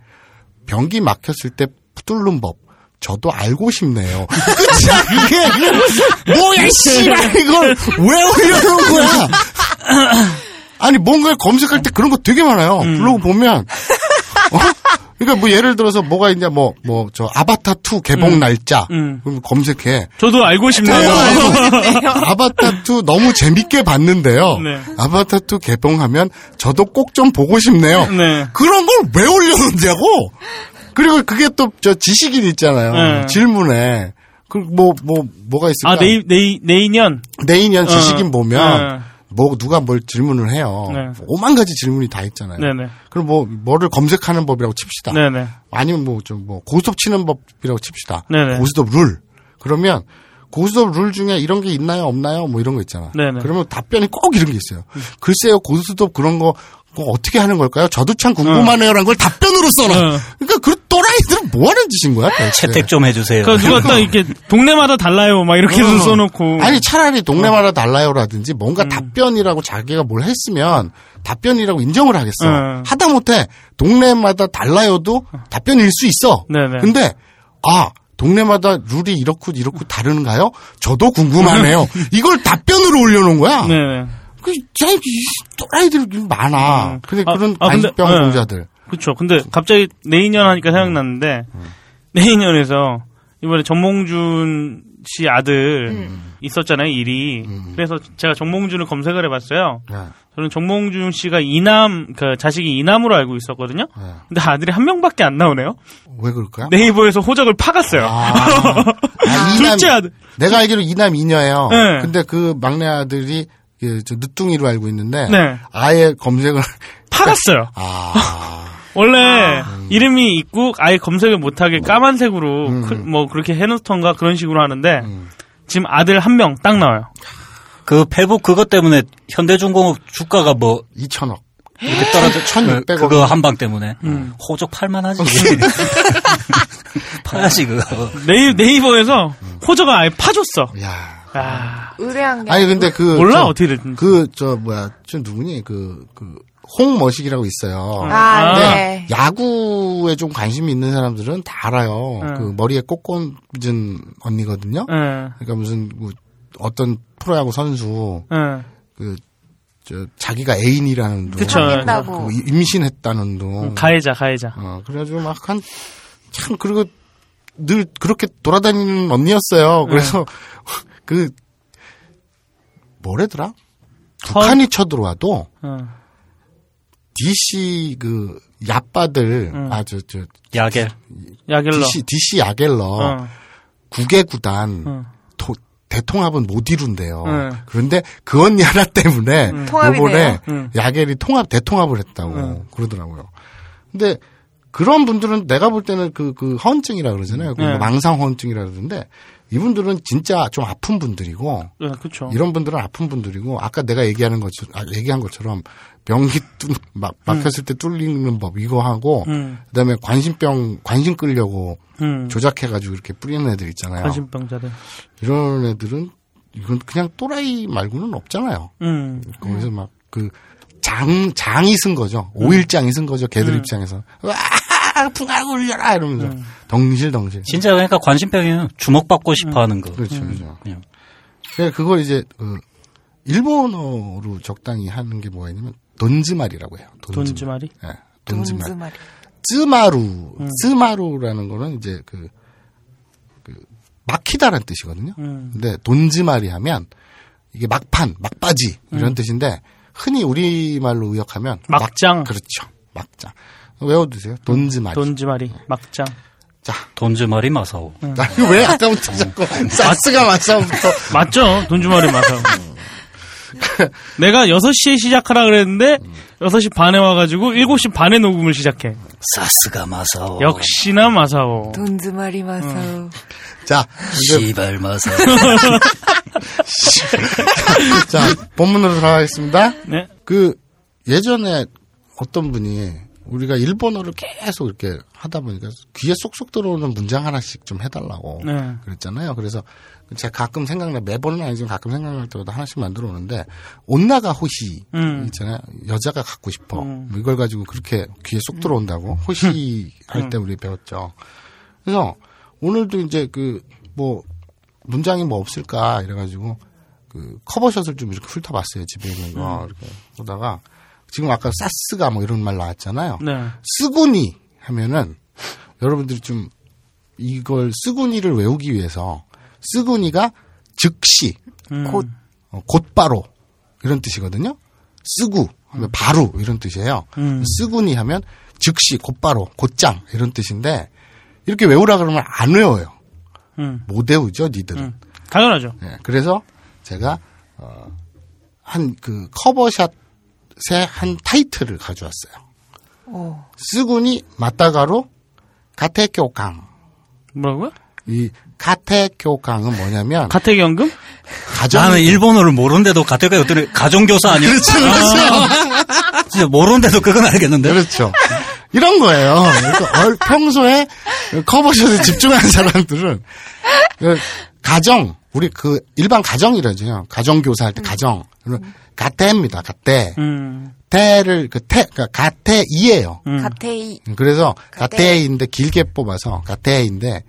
변기 막혔을 때 뚫는 법. 저도 알고 싶네요. (laughs) 그게. 뭐야, 씨발, 이걸 왜 올려놓은 거야? 아니, 뭔가를 검색할 때 그런 거 되게 많아요. 음. 블로그 보면. 어? 그러니까 뭐 예를 들어서 뭐가 있냐, 뭐, 뭐, 저, 아바타 2 개봉 날짜. 음. 그럼 검색해. 저도 알고 싶네요. (laughs) 아바타 2 너무 재밌게 봤는데요. 네. 아바타 2 개봉하면 저도 꼭 좀 보고 싶네요. 네. 그런 걸 왜 올려놓냐고? 그리고 그게 또 저 지식인 있잖아요. 네. 질문에. 그, 뭐, 뭐, 뭐가 있을까? 아, 내, 내, 내인년. 내인연 지식인 어. 보면, 네. 뭐, 누가 뭘 질문을 해요. 네. 오만 가지 질문이 다 있잖아요. 네네. 그럼 뭐, 뭐를 검색하는 법이라고 칩시다. 네네. 아니면 뭐, 좀 뭐, 고스톱 치는 법이라고 칩시다. 네네. 고스톱 룰. 그러면 고스톱 룰 중에 이런 게 있나요, 없나요? 뭐 이런 거 있잖아. 네네. 그러면 답변이 꼭 이런 게 있어요. 글쎄요, 고스톱 그런 거 어떻게 하는 걸까요? 저도 참 궁금하네요라는 걸 답변으로 써놔. 어. 그러니까 그 또라이들은 뭐 하는 짓인 거야? 대체? 채택 좀 해주세요. 그 누가 딱 이렇게 동네마다 달라요 막 이렇게 어. 써놓고 아니 차라리 동네마다 달라요라든지 뭔가 답변이라고 자기가 뭘 했으면 답변이라고 인정을 하겠어. 음. 하다 못해 동네마다 달라요도 답변일 수 있어. 네네. 근데 아 동네마다 룰이 이렇고 이렇고 다른가요? 저도 궁금하네요. (laughs) 이걸 답변으로 올려놓은 거야. 네. 그, 저, 이 또라이들 많아. 음. 근데 아, 그런 아, 근데, 관심병 네. 공자들. 그렇죠. 근데 갑자기 내인년 하니까 생각났는데 내인년에서 이번에 정몽준 씨 아들 있었잖아요 일이. 그래서 제가 정몽준을 검색을 해봤어요. 네. 저는 정몽준 씨가 이남 그 자식이 이남으로 알고 있었거든요. 네. 근데 아들이 한 명밖에 안 나오네요. 왜 그럴까요? 네이버에서 호적을 파갔어요. 아, (laughs) 아, 둘째 아들. 내가 알기로 이남 이녀예요. 네. 근데 그 막내 아들이 그, 저 늦둥이로 알고 있는데 네. 아예 검색을 (laughs) 파갔어요. 아 원래 이름이 있고 아예 검색을 못하게 까만색으로 음. 크- 뭐 그렇게 해놓던가 그런 식으로 하는데 음. 지금 아들 한 명 딱 나와요. 그 페북 그것 때문에 현대중공업 주가가 뭐 2천억. 이렇게 떨어져 (laughs) 1,600억. 그거 한 방 때문에 음. 호적 팔만하지. (laughs) (laughs) 파야지 그거. 네이, 네이버에서 호저가 아예 파줬어. 야. 아, 의뢰한 게 아니 근데 그 몰라 저, 어떻게 됐는지. 그저 뭐야 저 누구니 그그 홍머식이라고 있어요. 아, 아. 네. 야구에 좀 관심이 있는 사람들은 다 알아요. 네. 그 머리에 꽃 꽂은 언니거든요. 예, 그러니까 무슨 뭐 어떤 프로야구 선수 예. 그저 자기가 애인이라는 둥, 그쵸. 했다고. 그 임신했다는 둥. 가해자, 가해자. 어, 그래가지고 막 한, 참, 그리고 늘 그렇게 돌아다니는 언니였어요. 그래서 (laughs) 그, 뭐래더라? 북한이 쳐들어와도 어, DC 그, 야빠들, 음. 아, 저, 저, 야겔. 야겔러. DC, DC 야겔러, 어, 국외 구단, 어. 도- 대통합은 못 이룬대요. 네. 그런데 그 언니 하나 때문에 통합이 요번에 돼요? 음. 야겔이 통합 대통합을 했다고 음. 그러더라고요. 근데 그런 분들은 내가 볼 때는 그, 그 허언증이라 그러잖아요. 그 네. 망상 허언증이라 그러는데 이분들은 진짜 좀 아픈 분들이고 예, 그쵸. 이런 분들은 아픈 분들이고 아까 내가 얘기하는 것처럼 아, 얘기한 것처럼 병이 뚫, 막 막혔을 때 뚫리는 법 이거 하고 음, 그다음에 관심병 관심 끌려고 음. 조작해 가지고 이렇게 뿌리는 애들 있잖아요. 관심병자들. 이런 애들은 이건 그냥 또라이 말고는 없잖아요. 음, 거기서 막 그 장, 장이 쓴 거죠. 오일장이 쓴 거죠. 음. 입장에서. 와, 풍악 울려라! 이러면서. 덩실덩실. 진짜 그러니까 관심병이에요. 주목받고 싶어하는 거. 그렇죠, 그렇죠. 그냥. 그러니까 그걸 이제, 그, 일본어로 적당히 하는 게 뭐가 있냐면, 돈즈말이라고 해요. 돈지말이. 예, 돈즈말. 돈즈말이. 쯔마루, 음. 쯔마루라는 거는 이제 그, 그, 막히다라는 뜻이거든요. 음, 근데 돈즈말이 하면, 이게 막판, 막바지, 이런 뜻인데, 흔히 우리말로 의역하면, 막- 막장. 그렇죠. 막장. 외워두세요. 돈즈말. 돈지말이. 막장. 자, 돈즈머리 마사오. 아니, 왜 아까부터 자꾸 사스가 맞서부터 맞죠? 돈주말이 맞아. (laughs) 내가 6시에 시작하라 그랬는데 6시 반에 와가지고 7시 반에 녹음을 시작해. 사스가 마사오. 역시나 마사오. 돈즈말이 마사오. 자, 이제 시발 마사오. (laughs) 자 본문으로 들어가겠습니다. 네. 그 예전에 어떤 분이 우리가 일본어를 계속 이렇게 하다 보니까 귀에 쏙쏙 들어오는 문장 하나씩 좀 해달라고 네. 그랬잖아요. 그래서 제가 가끔 생각나 매번은 아니지만 가끔 생각날 때마다 하나씩 만들어 오는데 온나가 호시 음. 있잖아요. 여자가 갖고 싶어. 음. 뭐 이걸 가지고 그렇게 귀에 쏙 들어온다고 호시 (laughs) 할 때 우리 배웠죠. 그래서 오늘도 이제 그 뭐 문장이 뭐 없을까 이래가지고 그 커버샷을 좀 이렇게 훑어봤어요 집에 있는 거 이렇게 보다가 지금 아까 사스가 뭐 이런 말 나왔잖아요. 네. 쓰구니 하면은 여러분들이 좀 이걸 쓰구니를 외우기 위해서 쓰구니가 즉시 음. 곧. 어, 곧바로 이런 뜻이거든요. 쓰구 하면 바로 이런 뜻이에요. 음. 쓰구니 하면 즉시 곧바로 곧장 이런 뜻인데 이렇게 외우라 그러면 안 외워요. 음. 못 외우죠, 니들은. 음. 당연하죠. 예, 그래서 제가 어, 한 그 커버샷의 한 타이틀을 가져왔어요. 오. 쓰구니 맞다가로 가테교강 뭐라고요? 이 가테교강은 뭐냐면 가택연금? 가정 나는 일본어를 모르는데도 어떤 가정교사 아니야? 그렇죠, 그렇죠. 진짜 모르는데도 그건 알겠는데. 그렇죠. 이런 거예요. 평소에 커버샷에 집중하는 사람들은 그 가정 우리 그 일반 가정이라죠. 가정 교사 할 때 가정 가테입니다. 가테 음. 태를 그 태 그러니까 가테이예요. 음. 가테이. 그래서 가테. 가테인데 길게 뽑아서 가테인데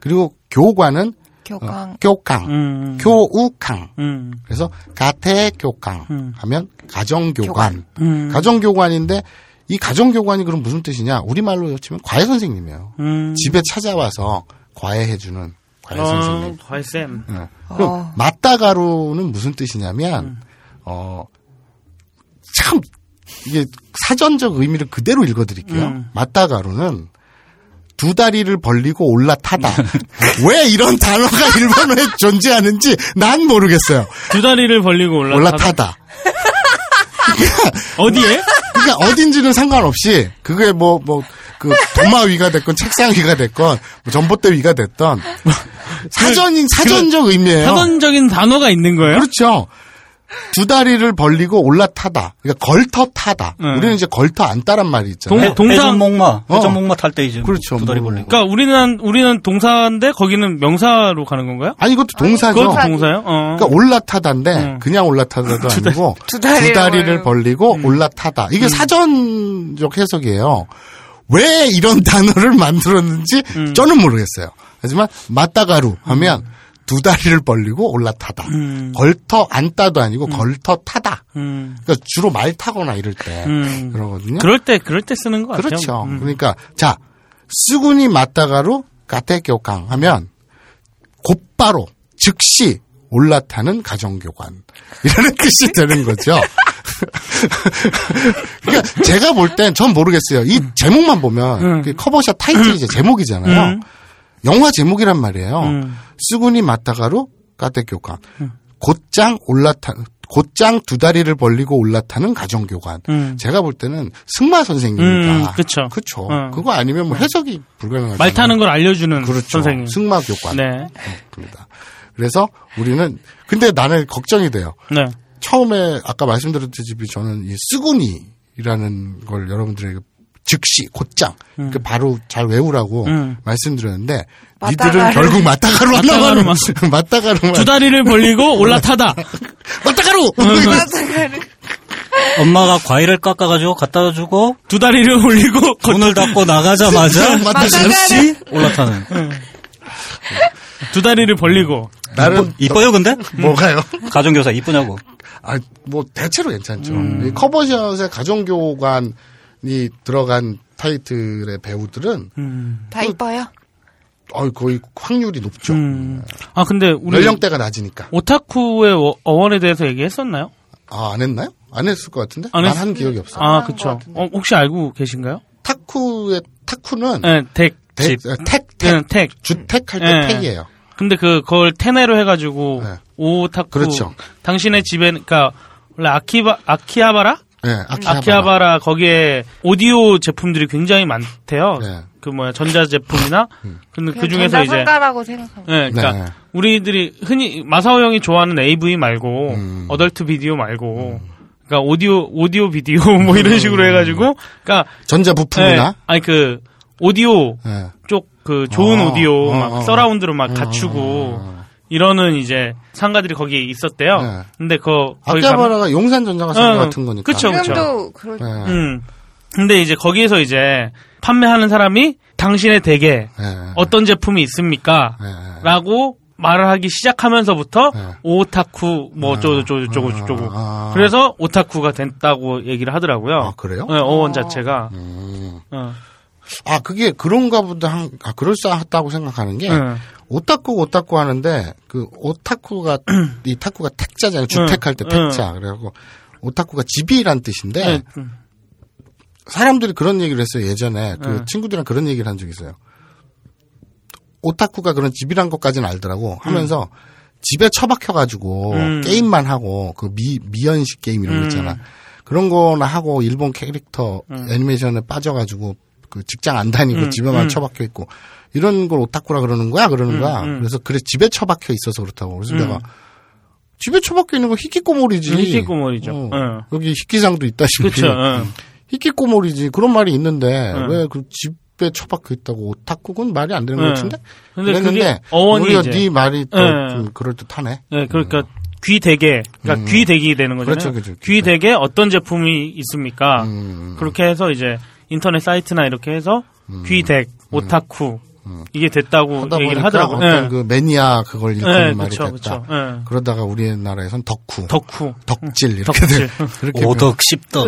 그리고 교관은 교강. 어, 교강, 음. 교우강. 음. 그래서 가태교강 음. 하면 가정교관. 음. 가정교관인데 이 가정교관이 그럼 무슨 뜻이냐? 우리말로 치면 과외 선생님이에요. 음. 집에 찾아와서 과외해주는 과외 선생님. 어, 과외쌤. 예. 그럼 어. 맞다가루는 무슨 뜻이냐면 어참 이게 사전적 의미를 그대로 읽어드릴게요. 음. 맞다가루는 두 다리를 벌리고 올라타다. (laughs) 왜 이런 단어가 (laughs) 일본어에 존재하는지 난 모르겠어요. 두 다리를 벌리고 올라타다. 올라타다. (laughs) 어디에? 그러니까 어딘지는 상관없이 그게 뭐 뭐 그 도마 위가 됐건 책상 위가 됐건 뭐 전봇대 위가 됐던 사전인 사전적 의미예요. 사전적인 단어가 있는 거예요? 그렇죠. 두 다리를 벌리고 올라타다. 그러니까 걸터 타다. 네. 우리는 이제 걸터 안 따란 말이 있잖아요. 동- 동상- 해전목마, 어. 해전목마 탈 때 이제 그렇죠. 두 다리 뭐. 벌리고. 그러니까 우리는 우리는 동사인데 거기는 명사로 가는 건가요? 아니 이것도 동사죠. 그것도 동사. 동사요? 어. 그러니까 올라타다인데 음. 그냥 올라타다도 아니고 두 다리를 두 다리를 벌리고 음. 올라타다. 이게 사전적 해석이에요. 왜 이런 (laughs) 단어를 만들었는지 음. 저는 모르겠어요. 하지만 맞다가루 하면 두 다리를 벌리고 올라타다. 음. 걸터 앉다도 아니고 걸터 타다. 음. 그러니까 주로 말 타거나 이럴 때 음. 그러거든요. 그럴 때 그럴 때 쓰는 것 같아요. 그렇죠. 음. 그러니까 자 쓰구니 맞다가루 가테교강 하면 곧바로 즉시 올라타는 가정교관 이라는 (laughs) 뜻이 되는 거죠. (laughs) 그러니까 제가 볼 땐 전 모르겠어요. 이 제목만 보면 음. 그 커버샷 타이틀이 이제 제목이잖아요. 음. 영화 제목이란 말이에요. 음. 쓰구니 맞다가루 가테교관 곧장 올라타 곧장 두 다리를 벌리고 올라타는 가정교관. 음. 제가 볼 때는 승마 선생님이다. 음, 그쵸. 그쵸. 어. 그거 아니면 뭐 해석이 불가능하죠. 말 타는 걸 알려주는 그렇죠. 선생님. 승마 교관. 네. 입니다. 그래서 우리는 근데 나는 걱정이 돼요. 네. 처음에 아까 말씀드렸듯이 저는 이 쓰구니라는 걸 여러분들에게 즉시 곧장 그 바로 잘 외우라고 음. 말씀드렸는데. 니들은 결국 맞다가루 하나만. 맞다가루만 두 다리를 벌리고 (laughs) 올라타다. 맞다가루 (laughs) 엄마가 과일을 깎아가지고 갖다 주고 두 다리를 올리고 거- 문을 닫고 나가자마자 (laughs) 맞다가루 즉시 올라타는. 두 다리를 벌리고 나는 이뻐요, 근데? 뭐가요? 가정교사 이쁘냐고. 아, 뭐 대체로 괜찮죠. 음. 이 커버샷의 가정교관이 들어간 타이틀의 배우들은 음. 다 이뻐요? 어, 거의 확률이 높죠. 음. 아 근데 우리 연령대가 낮으니까. 오타쿠의 어- 어원에 대해서 얘기했었나요? 아, 안 했나요? 안 했을 것 같은데? 안난 했- 한 기억이 없어. 아. 같은데. 어, 혹시 알고 계신가요? 타쿠의 타쿠는 네, 덱. 대- 집. 어, 택, 택. 네, 택. 주택 할 때 네. 택이에요. 근데 그 그걸 테네로 해가지고 네. 오타쿠. 그렇죠. 당신의 집에 그러니까 원래 아키바 아키하바라 네, 아키하바라. 아키하바라 거기에 오디오 제품들이 굉장히 많대요. 네. 그 뭐야 전자 제품이나 근데 그 중에서 전자 이제 상가라고 생각합니다. 네, 그러니까 네. 우리들이 흔히 마사오 형이 좋아하는 AV 말고 음. 어덜트 비디오 말고 그러니까 오디오 오디오 비디오 (laughs) 뭐 이런 식으로 해가지고 그러니까 전자 부품이나. 네, 아니 그 오디오 네. 쪽그 좋은 어, 오디오 어, 막 어. 서라운드로 막 갖추고 이러는 이제 상가들이 거기에 있었대요. 네. 근데 그 아키하바라가 용산 전자가 상가 어, 같은 거니까. 그쵸. 지금도 그럴 네. 음. 근데 이제 거기에서 이제 판매하는 사람이 당신의 댁에 네. 어떤 제품이 있습니까? 네. 라고 말을 하기 시작하면서부터 네. 오타쿠 뭐 어쩌고 저쩌고 저쩌고 아, 저쩌고 아. 그래서 오타쿠가 됐다고 얘기를 하더라고요. 아, 그래요? 네, 어원 자체가. 음. 어. 아, 그게 그런가 보다 한, 아, 그럴싸하다고 생각하는 게, 응. 오타쿠, 오타쿠 하는데, 그, 오타쿠가, (clears throat) 이 타쿠가 택자잖아요. 주택할 때 응, 택자. 그래갖고, 오타쿠가 집이란 뜻인데, 네. 음. 사람들이 그런 얘기를 했어요, 예전에. 그 응. 친구들이랑 그런 얘기를 한 적이 있어요. 오타쿠가 그런 집이란 것까지는 알더라고. 하면서, 집에 처박혀가지고, 음. 게임만 하고, 그 미, 미연식 게임 이런 거 음. 있잖아. 그런 거나 하고, 일본 캐릭터 애니메이션에 빠져가지고, 그 직장 안 다니고 음, 집에만 음. 처박혀 있고 이런 걸 오타쿠라 그러는 거야 그러는 거야. 음. 그래서 그래 집에 처박혀 있어서 그렇다고. 그래서 음. 내가 집에 처박혀 있는 거 히키꼬모리지. 음, 히키꼬모리죠. 어. 응. 여기 히키상도 있다시피. 그쵸. 응. 히키꼬모리지 그런 말이 있는데 응. 왜그 집에 처박혀 있다고 오타쿠는 말이 안 되는 응. 것 같은데. 근데 그랬는데 오히려 이제 네 말이 또 응. 좀 그럴 듯하네. 네, 그러니까 귀 대게, 그러니까 귀 대기 되는 거잖아요. 음. 그렇죠, 그렇죠. 귀 대게 어떤 제품이 있습니까? 음. 그렇게 해서 이제 인터넷 사이트나 이렇게 해서 귀덱, 오타쿠 이게 됐다고 음. 하다 얘기를 보니까 하더라고요. 어떤 예. 그 매니아 그걸 일컫는 네, 말이 그쵸, 됐다. 그쵸. 예. 그러다가 우리나라에선 덕후, 덕후. 덕질 이렇게 덕질. 돼. 그렇게 오덕, 십덕.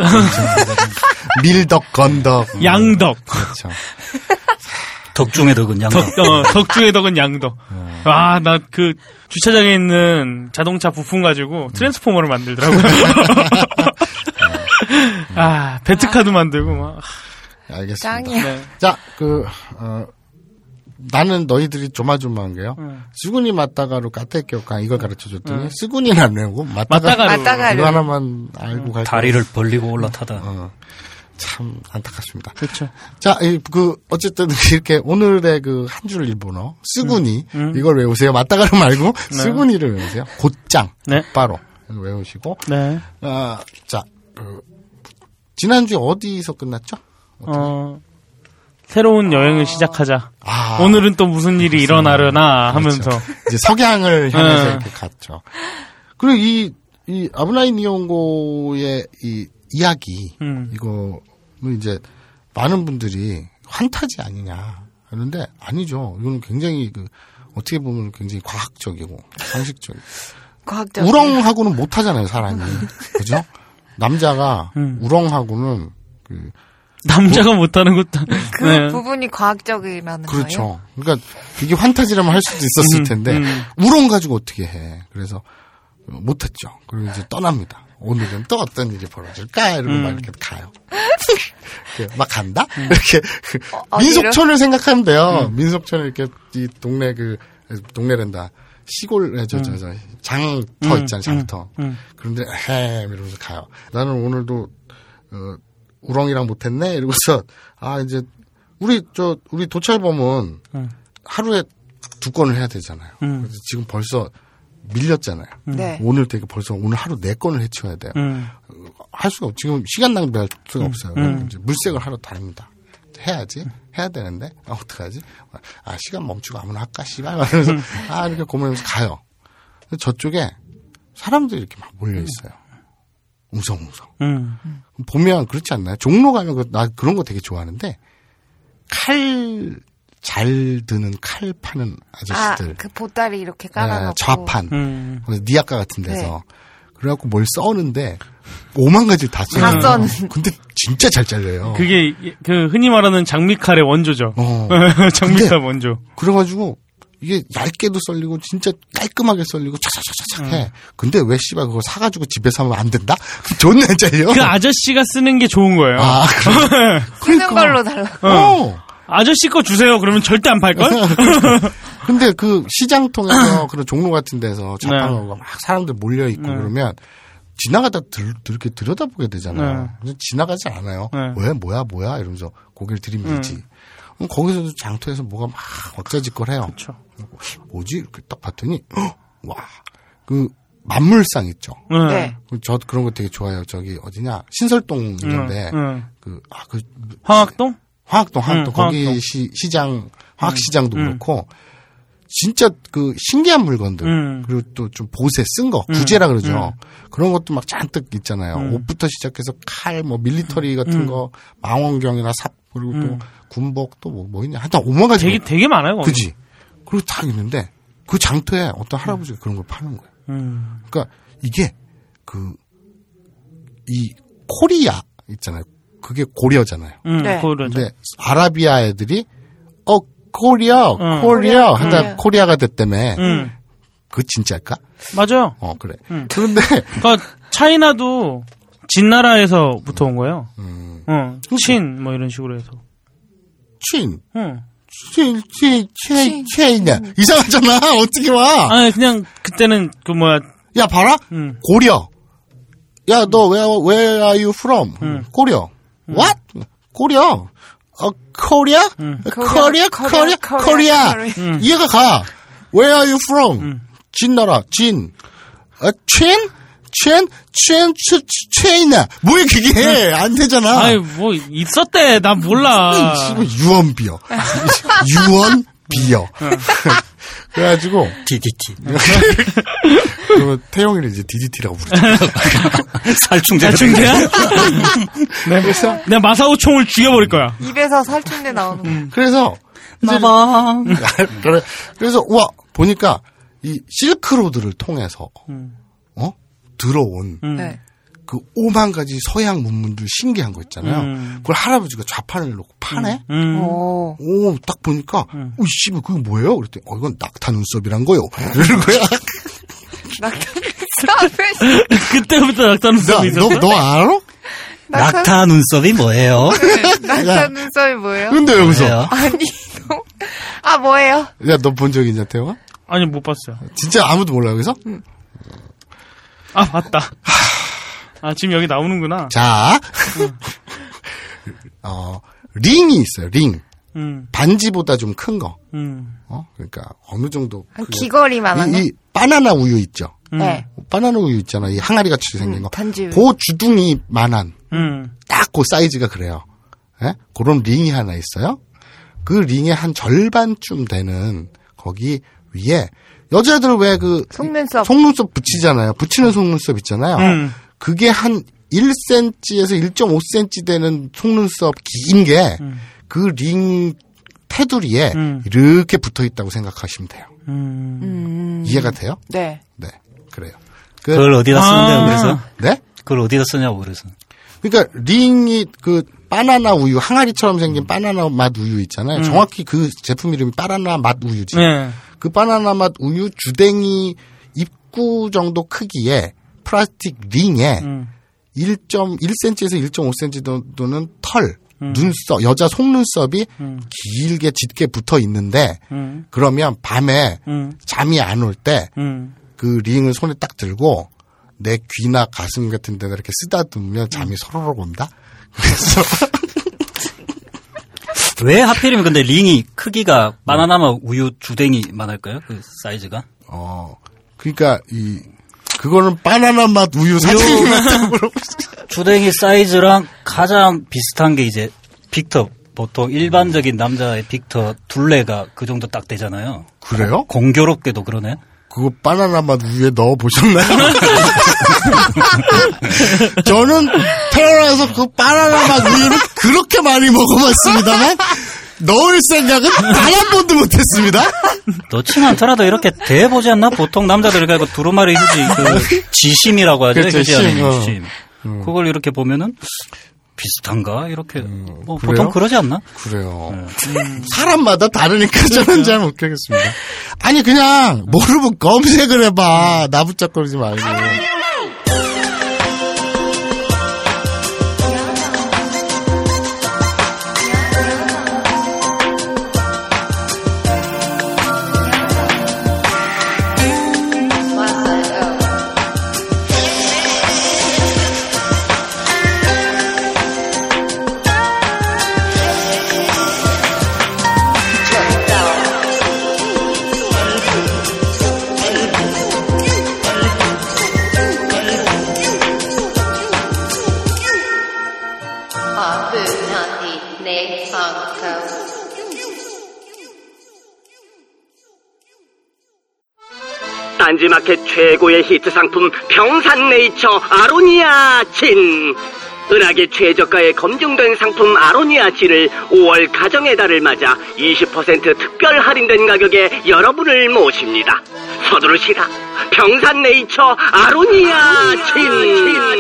밀덕, 건덕. (laughs) 양덕. 그렇죠. (laughs) 덕 중에 덕은 양덕. 덕, 어, 덕주의 덕은 양덕. 아, 나 그 주차장에 있는 자동차 부품 가지고 트랜스포머를 만들더라고요. (laughs) 아, 베트카드 만들고 막. 알겠습니다. 짱이야. 네. 자, 그, 어, 나는 너희들이 조마조마한 게요. 응. 스구니 맞다가로 까테교가 이걸 가르쳐 줬더니 스구니는 안 외우고 맞다가 맞다가로. 맞다가로. 이거 하나만 알고 갈 다리를 벌리고 올라타다. 어, 참 안타깝습니다. 그렇죠. 자, 이, 그, 어쨌든 (laughs) 이렇게 오늘의 그 한 줄 일본어, 쓰구니, 음. 이걸 외우세요. 맞다가를 말고, 쓰구니를 외우세요. 곧장, 네. 바로 외우시고, 네. 아, 자, 그, 지난주에 어디서 끝났죠? 어, 새로운 여행을 시작하자. 아, 오늘은 또 무슨 일이 일어나려나 하면서. 그렇죠. 이제 석양을 (laughs) 향해서 네. 이렇게 갔죠. 그리고 이, 이 아브나이 니온고의 이 이야기, 음. 이거는 이제 많은 분들이 환타지 아니냐 하는데 아니죠. 이거는 굉장히 그 어떻게 보면 굉장히 과학적이고 상식적이고 과학적. 우렁하고는 못 하잖아요 사람이 (laughs) 그죠? 남자가 음. 우렁하고는 그 남자가 못하는 것도. 그 (laughs) 네. 부분이 과학적이라는 거예요. 그렇죠. 그러니까 이게 환타지라면 할 수도 있었을 음, 텐데 음. 우렁 가지고 어떻게 해? 그래서 못했죠. 그리고 이제 떠납니다. 오늘은 또 어떤 일이 벌어질까? 이러고 음. 막 이렇게 가요. 이렇게 막 간다? 이렇게 그 어디로? 민속촌을 생각하면 돼요. 민속촌에 이렇게 이 동네 그 동네랜다. 시골 저저 저 장터 음, 있잖아요. 장터. 음. 그런데 해 이러면서 가요. 나는 오늘도 어, 우렁이랑 못했네 이러고서 아 이제 우리 저 우리 도찰범은 음. 하루에 두 건을 해야 되잖아요. 음. 그래서 지금 벌써 밀렸잖아요. 네. 오늘 되게 벌써 오늘 하루 네 건을 해치워야 돼요. 음. 할 수가 없. 지금 시간 낭비할 수가 없어요. 음. 이제 물색을 하러 다닙니다. 해야지. 해야 되는데 아, 어떡하지? 아 시간 멈추고 아무나 할까 씨발 하면서 음. 아 이렇게 고민하면서 가요. 저쪽에 사람들이 이렇게 막 몰려 있어요. 웅성웅성. 음. 보면 그렇지 않나요? 종로 가면 그- 나 그런 거 되게 좋아하는데 칼 잘 드는 칼 파는 아, 아저씨들 그 보따리 이렇게 네, 깔아놓고. 좌판 음. 그래서 니아까 같은 데서 네. 그래갖고 뭘 써는데 오만 가지를 다 써요. 다 써는. 근데 진짜 잘 잘려요. 그게 그 흔히 말하는 장미칼의 원조죠. 어. (laughs) 장미칼 원조. 그래가지고 이게 얇게도 썰리고 진짜 깔끔하게 썰리고 차차차차차 해. 근데 왜 씨발 그거 사가지고 집에서 하면 안 된다? (laughs) 존나 잘려. 그 아저씨가 쓰는 게 좋은 거예요. 아, (laughs) 그래. 쓰는 걸로 달라. 어. 아저씨 거 주세요. 그러면 절대 안 팔걸? (laughs) 근데 그 시장통에서 그런 종로 같은 데서 자판하고 막 사람들 몰려 있고 네. 그러면 지나가다 들, 이렇게 들여다보게 되잖아요. 네. 지나가지 않아요. 네. 왜 뭐야 뭐야 이러면서 고개를 들이밀지. 그럼 거기서도 장터에서 뭐가 막 어쩌지걸 해요. 그렇죠. 뭐지 이렇게 딱 봤더니 헉! 와. 그 만물상 있죠. 네. 그저 그런 거 되게 좋아해요. 저기 어디냐 신설동 이런데 응. 그아그 황학동? 화학동 화학동 응, 거기 화학동. 시, 시장 화학시장도 응. 그렇고 진짜 그 신기한 물건들 응. 그리고 또 좀 보세 쓴거 응. 구제라 그러죠. 그런 것도 막 잔뜩 있잖아요. 응. 옷부터 시작해서 칼 뭐 밀리터리 같은 응. 거 망원경이나 삽 그리고 또 응. 군복 또뭐뭐 있냐 하여튼 오만 가지 되게 되게 많아요. 거기. 그지 그리고 딱 있는데 그 장터에 어떤 할아버지가 그런 걸 파는 거예요. 음. 그러니까 이게 그 이 코리아 있잖아요. 그게 고려잖아요. 음, 네. 근데 아라비아 애들이 어 코리아 응. 코리아 하다 코리아. 코리아가 됐다며 음. 그 진짜일까? 맞아요. 어 그래. 응. 그런데 그러니까 차이나도 진나라에서부터 온 거예요. 음, 응. 친, 뭐 이런 식으로 해서. 친, 응. 친, 친, 친, 친. 친이냐 이상하잖아. (laughs) 어떻게 와? 아니, 그냥 그때는 그 뭐야, 야 봐라 응. 고려. 야 너 where where are you from? 응. 고려. What? 고려. 어, 코리아? 코리아? 코리아? 코리아? 이해가 가. Where are you from? 진 나라, 진. 어, 첸? 첸? 첸? 첸? 첸이나. 뭐야, 그게. 안 되잖아. 아이, 뭐, 있었대. 난 몰라. 유언비어. (laughs) 유언비어. 그래가지고, DDT. (laughs) 그러면 태용이를 이제 DDT라고 부르죠. (laughs) 살충제. 살충제야? 그래서, 내가 마사오 총을 죽여버릴 거야. 입에서 살충제 나오는 거. 그래서, 이제 나방. 그래, 그래서, 와, 보니까, 이 실크로드를 통해서, 어? 들어온, 음. 네. 그 오만 가지 서양 문문들 신기한 거 있잖아요. 음. 그걸 할아버지가 좌판을 놓고 파네? 음. 오. 오, 딱 보니까, 오, 씨발, 그게 뭐예요? 그랬더니, 어, 이건 낙타 눈썹이란 거요. 이러는 거야. (laughs) 낙타는 (laughs) 그때부터 낙타 나, 눈썹이 너, 있었어? 너 알아? 낙타 눈썹이 뭐예요? 낙타 눈썹이 뭐예요? 근데 왜 웃어? 뭐예요? 아니, 너무- 아, 뭐예요? 야, 너 본 적 있냐, 태영아? 아니, 못 봤어요. 진짜 아무도 몰라, 여기서? 아, 맞다. 아, 지금 여기 나오는구나. 자, 어, 링이 있어요, 링. 음, 반지보다 좀 큰 거. 음, 어? 그러니까, 어느 정도. 한 거? 이, 이 바나나 우유 있죠? 네. 바나나 우유 있잖아. 이 항아리 같이 생긴 음, 거. 단지. 그 주둥이 만한 음, 딱그 사이즈가 그래요. 예? 그런 링이 하나 있어요. 그 링의 한 절반쯤 되는 거기 위에 여자들 왜 그 속눈썹. 속눈썹 붙이잖아요. 붙이는 속눈썹 있잖아요. 음. 그게 한 1cm에서 1.5cm 되는 속눈썹 긴 게그링 테두리에 음. 이렇게 붙어 있다고 생각하시면 돼요. 음. 음. 이해가 돼요? 네. 네. 그래요. 그, 그걸 어디다 쓰는데요, 아. 그래서? 네? 그걸 어디다 쓰냐고, 그래서. 그러니까 링이 그 바나나 우유 항아리처럼 생긴 바나나 맛 우유 있잖아요. 정확히 그 제품 이름이 바나나 맛 우유지. 네. 그 바나나 맛 우유 주댕이 입구 정도 크기의 플라스틱 링에 음. 1.1cm에서 1.5cm 정도는 털, 눈썹, 여자 속눈썹이 길게 짙게 붙어 있는데 음. 그러면 밤에 음. 잠이 안 올 때그 음. 링을 손에 딱 들고 내 귀나 가슴 같은 데다 이렇게 쓰다듬으면 잠이 서로록 온다. 그래서 (laughs) 왜 하필이면 근데 링이 크기가 바나나맛 우유 주댕이만 할까요? 그 사이즈가? 어 그러니까 이 그거는 바나나 맛 우유 사진이 같다고 (laughs) 주댕이 사이즈랑 가장 비슷한 게 이제 빅터. 보통 일반적인 남자의 빅터 둘레가 그 정도 딱 되잖아요. 그래요? 공교롭게도 그러네. 그거 바나나 맛 우유에 넣어 보셨나요? (laughs) 저는 태어나서 그 바나나 맛 우유를 그렇게 많이 먹어봤습니다만 넣을 생각은 단 한 번도 못했습니다. 넣진 않더라도 이렇게 대보지 않나? 보통 남자들 이거 두루마리 휴지 그 지심이라고 하죠. 그렇죠, 휴지 어. 지심. 그걸 이렇게 보면은 비슷한가? 이렇게 뭐 그래요? 보통 그러지 않나? 그래요. 음, 사람마다 다르니까 저는 잘 못하겠습니다. 아니 그냥 모르면 검색을 해봐. 나 붙잡거리지 말고. 딴지마켓 최고의 히트 상품 평산네이처 아로니아 진 은하계 최저가에 검증된 상품 아로니아 진을 5월 가정의 달을 맞아 20% 특별 할인된 가격에 여러분을 모십니다. 서두르시라 평산네이처 아로니아 진.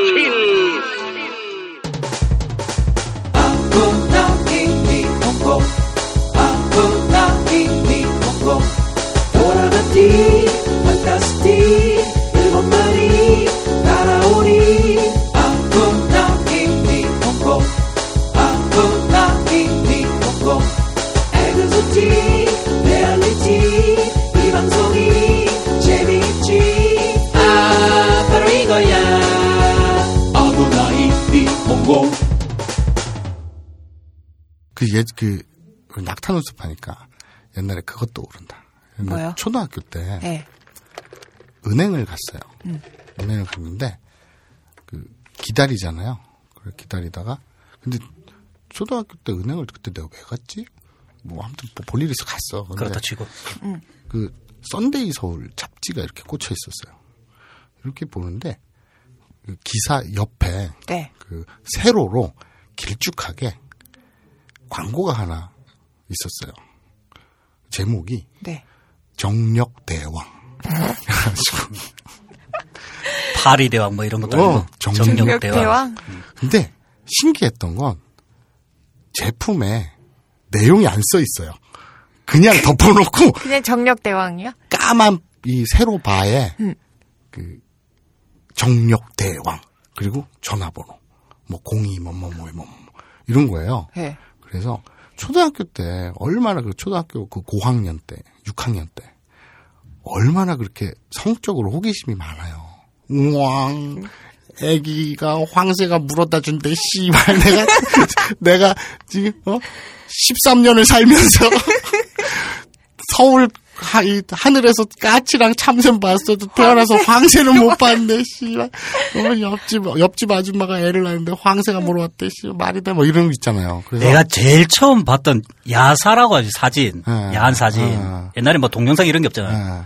낙타 눈썹 하니까 옛날에 그것도 오른다. 옛날 뭐요? 초등학교 때 네. 은행을 갔어요. 은행을 갔는데 그 기다리잖아요. 그래 기다리다가 근데 초등학교 때 은행을 그때 내가 왜 갔지? 뭐 아무튼 뭐 볼일 있어 갔어. 그렇다 치고. 그 썬데이 서울 잡지가 이렇게 꽂혀 있었어요. 이렇게 보는데 그 기사 옆에 네. 그 세로로 길쭉하게 광고가 하나 있었어요. 제목이 네. 정력 대왕. 그래가지고 (laughs) 파리 대왕 뭐 이런 것도 어, 아니고 정력 정력 대왕. 대왕. 근데 신기했던 건 제품에 내용이 안 써 있어요. 그냥 (laughs) 덮어놓고 그냥 정력 대왕이요? 까만 이 세로 바에 음. 그 정력 대왕 그리고 전화번호 뭐 공이 뭐뭐뭐 뭐, 뭐, 이런 거예요. 네. 그래서 초등학교 때 얼마나 그 초등학교 그 고학년 때 6학년 때 얼마나 그렇게 성적으로 호기심이 많아요. 우왕 애기가 황새가 물어다 준대 씨발 내가 (laughs) 내가 지금 어 13년을 살면서 (laughs) 서울 하, 이 하늘에서 까치랑 참새 봤어도 태어나서 황새는 못 봤는데 씨발 어, 옆집 옆집 아줌마가 애를 낳는데 황새가 물어왔대 씨 말이 돼 뭐 이런 거 있잖아요. 그래서 내가 제일 처음 봤던 야사라고 하지 사진, 네. 야한 사진. 네. 옛날에 뭐 동영상 이런 게 없잖아요. 예.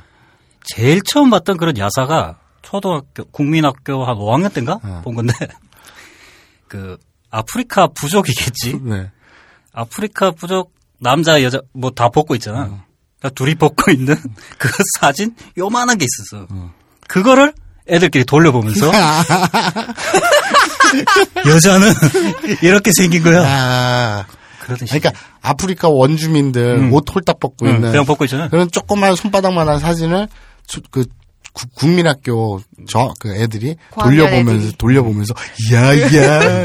제일 처음 봤던 그런 야사가 초등학교 국민학교 한 5학년 때인가 네. 본 건데 (laughs) 그 아프리카 부족이겠지. 네. 아프리카 부족 남자 여자 뭐 다 벗고 있잖아. 음. 그러니까 둘이 벗고 있는 (laughs) 그 사진 요만한 게 있었어. 음. 그거를 애들끼리 돌려보면서 (laughs) 여자는 이렇게 생긴 거야. 아. 그러니까 아프리카 원주민들 옷 홀딱 벗고 응, 있는 그냥 벗고 있잖아. 그런 조그만 손바닥만한 사진을 수- 그 구- 국민학교 저 그 애들이 돌려보면서 애들이. 돌려보면서 야야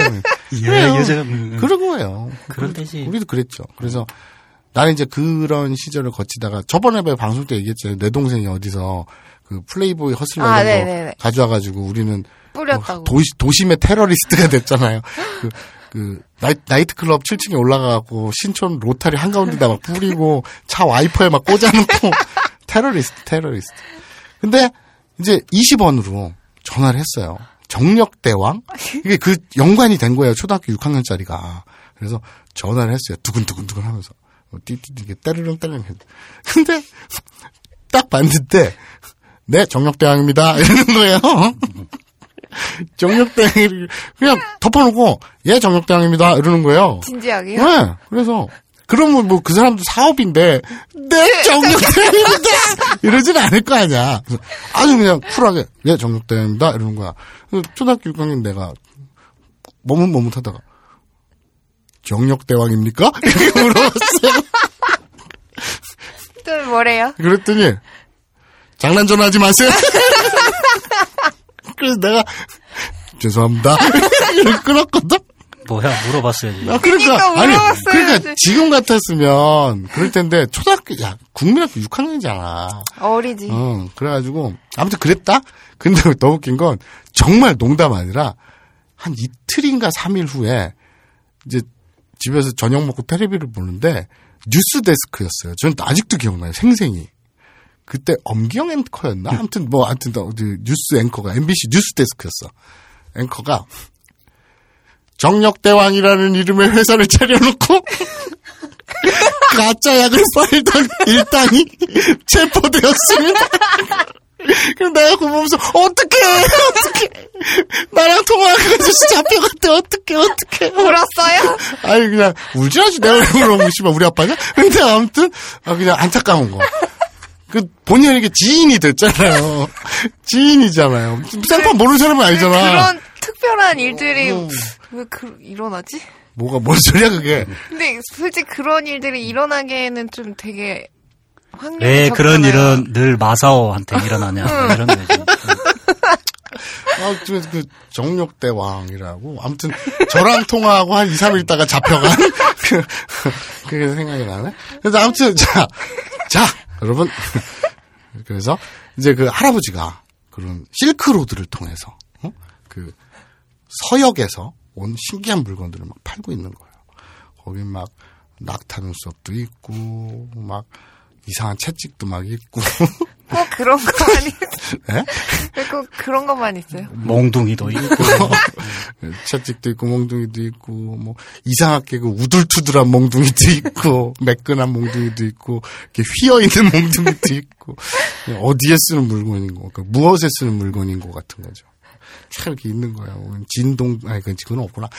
야, 여자가 음. 그런 거예요. 그런 데지. 우리도 그랬죠. 그래서 나는 이제 그런 시절을 거치다가 저번에 왜 방송 때 얘기했잖아요. 내 동생이 어디서 그 플레이보이 허슬러 아. 가져와가지고 우리는 뿌렸다고. 도시, 도심의 테러리스트가 됐잖아요. 그, 그, 나이, 나이트클럽 7층에 올라가고 신촌 로타리 한가운데다 막 뿌리고 차 와이퍼에 막 꽂아놓고 (laughs) 테러리스트, 테러리스트. 근데 이제 20원으로 전화를 했어요. 정력대왕? 이게 그 연관이 된 거예요. 초등학교 6학년짜리가. 그래서 전화를 했어요. 두근두근두근 하면서. 띠띠띠, 따르릉 따르릉 했 근데 딱 봤는데, 네, 정력대왕입니다. (laughs) 이러는 거예요. 정력대왕이 그냥 덮어놓고, 예, 정력대왕입니다. 이러는 거예요. 진지하게요? 네. 그래서, 그러면 뭐 그 사람도 사업인데, 네, 정력대왕입니다! 이러진 않을 거 아니야. 아주 그냥 쿨하게, 예, 정력대왕입니다. 이러는 거야. 초등학교 6학년 내가 머뭇머뭇하다가, 정력대왕입니까? (laughs) 이렇게 물어봤어요. 또 뭐래요? 그랬더니 장난 좀 하지 마세요. (laughs) 그래서 내가 죄송합니다. 이렇게 끊었거든. 뭐야 물어봤어야지. 아, 그러니까 아니 물어봤어야지. 그러니까 지금 같았으면 그럴 텐데 초등학교 야 국민학교 6학년이잖아. 어리지. 어 그래가지고 아무튼 그랬다. 근데 (laughs) 더 웃긴 건 정말 농담 아니라 한 이틀인가 3일 후에 이제 집에서 저녁 먹고 텔레비를 보는데 뉴스 데스크였어요. 저는 아직도 기억나요. 생생히. 그때 엄기영 앵커였나? 아무튼 뭐 아무튼 뉴스 앵커가 MBC 뉴스 데스크였어. 앵커가 정력대왕이라는 이름의 회사를 차려놓고 (laughs) 가짜 약을 팔던 일당이 체포되었습니다. 그럼 내가 그거 보면서 어떡해 어떡해 나랑 통화한 아저씨 잡혀갔대 어떡해 어떡해 울었어요? 아니 그냥 울지 않지 내가 왜 그러고 씨발 우리 아빠냐? 근데 아무튼 아, 그냥 안타까운 거. 그 본인에게 지인이 됐잖아요. 지인이잖아요. 쌍판 모르는 사람은 아니잖아. 그런 특별한 일들이 어. 왜 그, 일어나지? 뭐가 뭔 소리야 그게? 근데 솔직히 그런 일들이 일어나기에는 좀 되게 확률이 왜 그런 적잖아요. 일은 늘 마사오한테 일어나냐 뭐 이런 거지. 아, 그, 그 정력대 왕이라고 아무튼 저랑 통화하고 한 2, 3일 있다가 잡혀간 (laughs) 그, 그게 생각이 나네. 그래서 아무튼 자, 자 여러분 그래서 이제 그 할아버지가 그런 실크로드를 통해서 어? 그 서역에서 온 신기한 물건들을 막 팔고 있는 거예요. 거기 막 낙타눈 수업도 있고 막 이상한 채찍도 막 있고 (laughs) 꼭 그런 것만 있 (laughs) 예? 꼭 그런 것만 있어요. 몽둥이도 있고. (laughs) 채찍도 있고 몽둥이도 있고 뭐 이상하게 그 우둘투둘한 몽둥이도 있고 매끈한 몽둥이도 있고 이렇게 휘어 있는 몽둥이도 있고 어디에 쓰는 물건인 거, 그 무엇에 쓰는 물건인 것 같은 거죠. 참 이렇게 있는 거예요. 진동 아니 그건 없구나.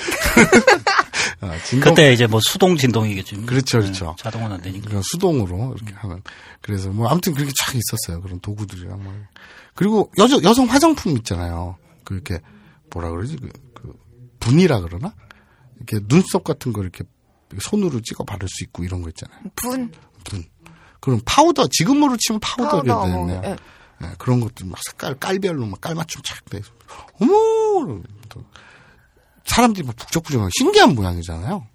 아, 진동 그때 이제 뭐 수동 진동이겠지. 그렇죠, 그렇죠. 네, 자동은 안 되니까. 그런 수동으로 이렇게 하는. 그래서 뭐 아무튼 그렇게 쫙 있었어요. 그런 도구들이랑 뭐. 그리고 여, 여성 화장품 있잖아요. 그 이렇게 뭐라 그러지? 그, 그 분이라 그러나? 이렇게 눈썹 같은 거 이렇게 손으로 찍어 바를 수 있고 이런 거 있잖아요. 분 분. 그럼 파우더 지금으로 치면 파우더가 파우더 뭐, 되네요. 예. 네, 그런 것들 막 색깔 깔별로 막 깔맞춤 착 돼. 있어. 어머! 또 사람들이 막 북적북적 신기한 모양이잖아요.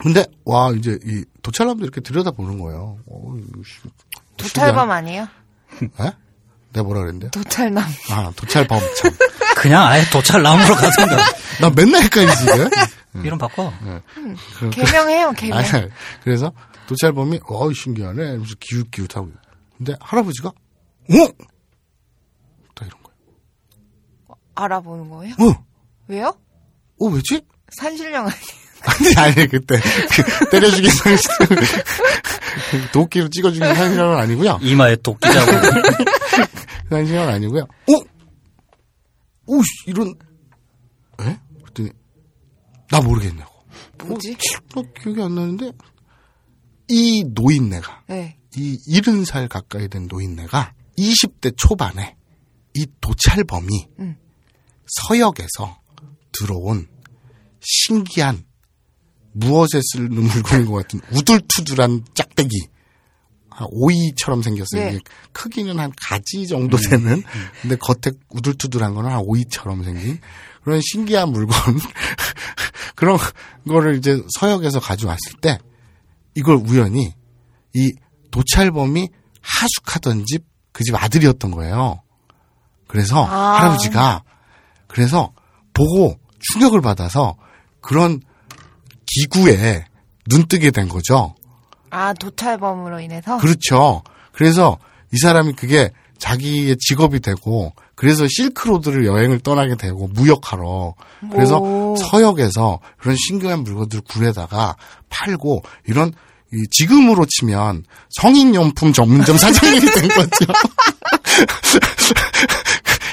근데 와 이제 이 도찰남도 이렇게 들여다 보는 거예요. 어, 도찰범 아니에요? 에? 내가 뭐라 그랬는데? 도찰남. 아 도찰범 참. (laughs) 그냥 아예 도찰남으로 가든가. 나 맨날 헷갈리지 지금. (laughs) 이름 바꿔. 개명해요, 개명. 아니, 그래서 도찰범이 어 신기하네. 이러면서 기웃기웃하고. 근데 할아버지가 어? 딱 이런 거예요. 알아보는 거예요? 어? 왜요? 어 왜지? 산신령 아니에요? (laughs) 아니, 아니, 그때, 그, 때려주기 상실, (laughs) 도끼로 찍어주기 상실은 아니고요. 이마에 도끼 자고. 상실은 아니고요. 어? 오, 씨, 이런, 에? 그랬더니, 나 모르겠냐고. 뭐지? 어, 기억이 안 나는데, 이 노인네가, 네. 이 70살 가까이 된 노인네가 20대 초반에 이 도찰범이 음. 서역에서 들어온 신기한 무엇에 쓰는 물건인 것 같은 우둘투둘한 짝대기 한 오이처럼 생겼어요. 네. 크기는 한 가지 정도 되는 근데 겉에 우둘투둘한 거는 한 오이처럼 생긴 그런 신기한 물건 (laughs) 그런 거를 이제 서역에서 가져왔을 때 이걸 우연히 이 도찰범이 하숙하던 집 그 집 아들이었던 거예요. 그래서 아. 할아버지가 그래서 보고 충격을 받아서 그런 기구에 눈뜨게 된 거죠. 아, 도찰범으로 인해서? 그렇죠. 그래서 이 사람이 그게 자기의 직업이 되고 그래서 실크로드를 여행을 떠나게 되고 무역하러 그래서 오. 서역에서 그런 신기한 물건들을 구해다가 팔고 이런 이 지금으로 치면 성인 용품 전문점 사장님이 된 거죠. (laughs)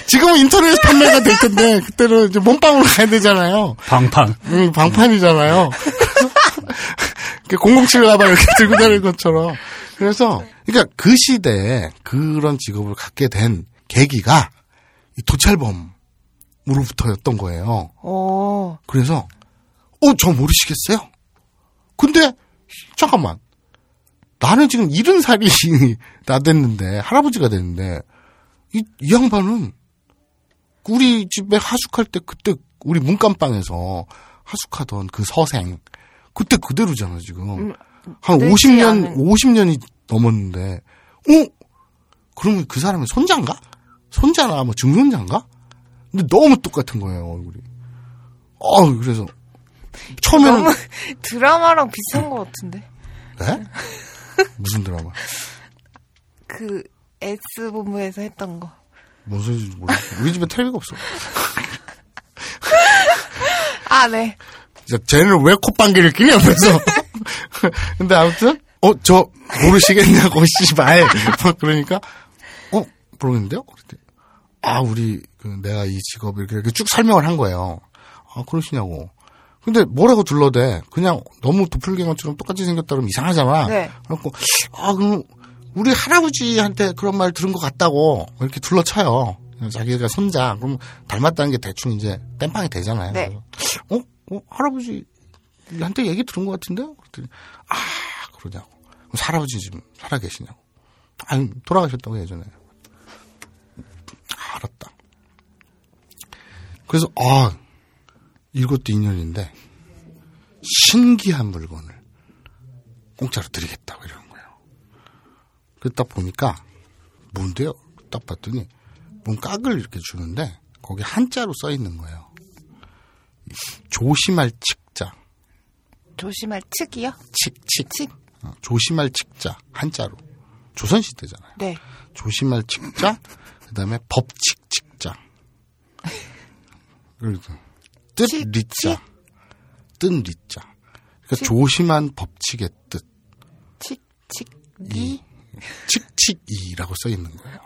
지금은 인터넷 판매가 될 텐데 그때는 이제 몸빵으로 가야 되잖아요. 방판. 음, 방판이잖아요. 007 가방 이렇게 (laughs) 들고 다니는 것처럼. 그래서, 그러니까 그 시대에 그런 직업을 갖게 된 계기가 이 도찰범으로부터였던 거예요. 오. 그래서, 어, 저 모르시겠어요? 근데, 잠깐만. 나는 지금 이른 살이 (laughs) 나 됐는데, 할아버지가 됐는데, 이, 이 양반은 우리 집에 하숙할 때 그때 우리 문감방에서 하숙하던 그 서생, 그때 그대로잖아, 지금. 한 늙지 50년, 않은. 50년이 넘었는데, 어? 그러면 그 사람의 손자인가? 손자나 뭐 증손자인가? 근데 너무 똑같은 거예요, 얼굴이. 어, 그래서. 처음에는. 너무 (laughs) 드라마랑 비슷한 것 같은데. 네? 무슨 드라마? 그, S본부에서 했던 거. 뭔 소리인지 모르겠어. 우리 집에 텔레비가 없어. (laughs) 아, 네. 쟤는 왜 콧방귀를 끼냐, 옆에서. (laughs) 근데 아무튼, 어, 저, 모르시겠냐고, (laughs) 씨발. 막 그러니까, 어, 모르겠는데요? 그랬더니, 아, 우리, 그, 내가 이 직업을 이렇게, 이렇게 쭉 설명을 한 거예요. 아, 그러시냐고. 근데 뭐라고 둘러대. 그냥 너무 도플갱어처럼 똑같이 생겼다 그러면 이상하잖아. 네. 그래갖고, 아, 그럼, 우리 할아버지한테 그런 말 들은 것 같다고, 이렇게 둘러쳐요. 자기가 손자. 그럼 닮았다는 게 대충 이제 땜빵이 되잖아요. 네. 어? 어? 할아버지한테 얘기 들은 것 같은데? 그랬더니, 아, 그러냐고. 그럼 할아버지 지금 살아계시냐고. 아니, 돌아가셨다고 예전에. 아, 알았다. 그래서, 아, 이것도 인연인데, 신기한 물건을 공짜로 드리겠다고. 그 딱 보니까, 뭔데요? 딱 봤더니, 뭔 깍을 이렇게 주는데, 거기 한자로 써 있는 거예요. 조심할 측자. 조심할 측이요? 칙, 칙. 칙. 어, 조심할 칙자, 한자로. 조선시대잖아요. 네. 조심할 칙자, 그 다음에 법칙 칙자. (laughs) 뜻 칙, 리자. 뜻 리자. 그러니까 조심한 법칙의 뜻. 칙, 칙, 니. 칙칙이라고 써 있는 거예요.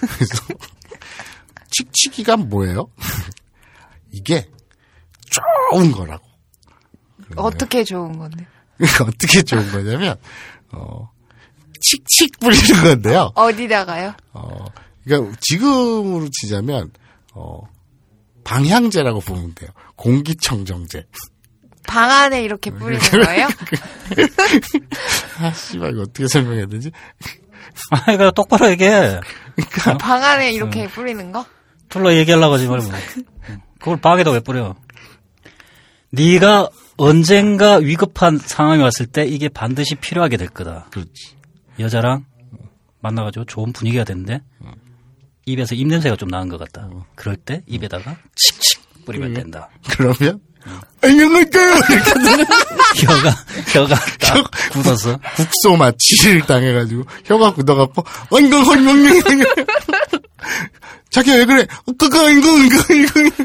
그래서 (laughs) 칙칙이가 뭐예요? (laughs) 이게 좋은 거라고. 어떻게 좋은 건데? 그러니까 (laughs) 어떻게 좋은 거냐면 어 칙칙 뿌리는 건데요. 어디다가요? 어 그러니까 지금으로 치자면 어 방향제라고 보면 돼요. 공기청정제. 방 안에 이렇게 뿌리는 거예요? 아 씨발 이거 어떻게 설명해야 되지? 아, 이거 똑바로 얘기해. 방 안에 이렇게 뿌리는 거? 둘러 얘기하려고 하지 말고. 그걸 방에다 왜 뿌려? 네가 언젠가 위급한 상황이 왔을 때 이게 반드시 필요하게 될 거다. 그렇지. 여자랑 만나가지고 좋은 분위기가 됐는데 입에서 입냄새가 좀 나는 것 같다. 그럴 때 입에다가 칙칙 뿌리면 된다. 그러면 안녕하세요. 이렇게 (laughs) 혀가 혀가 딱 굳어서 국소 마취를 당해가지고 혀가 굳어갖고 엉덩 엉덩 (laughs) 자기야 왜 그래? 그거 이거 이거 이거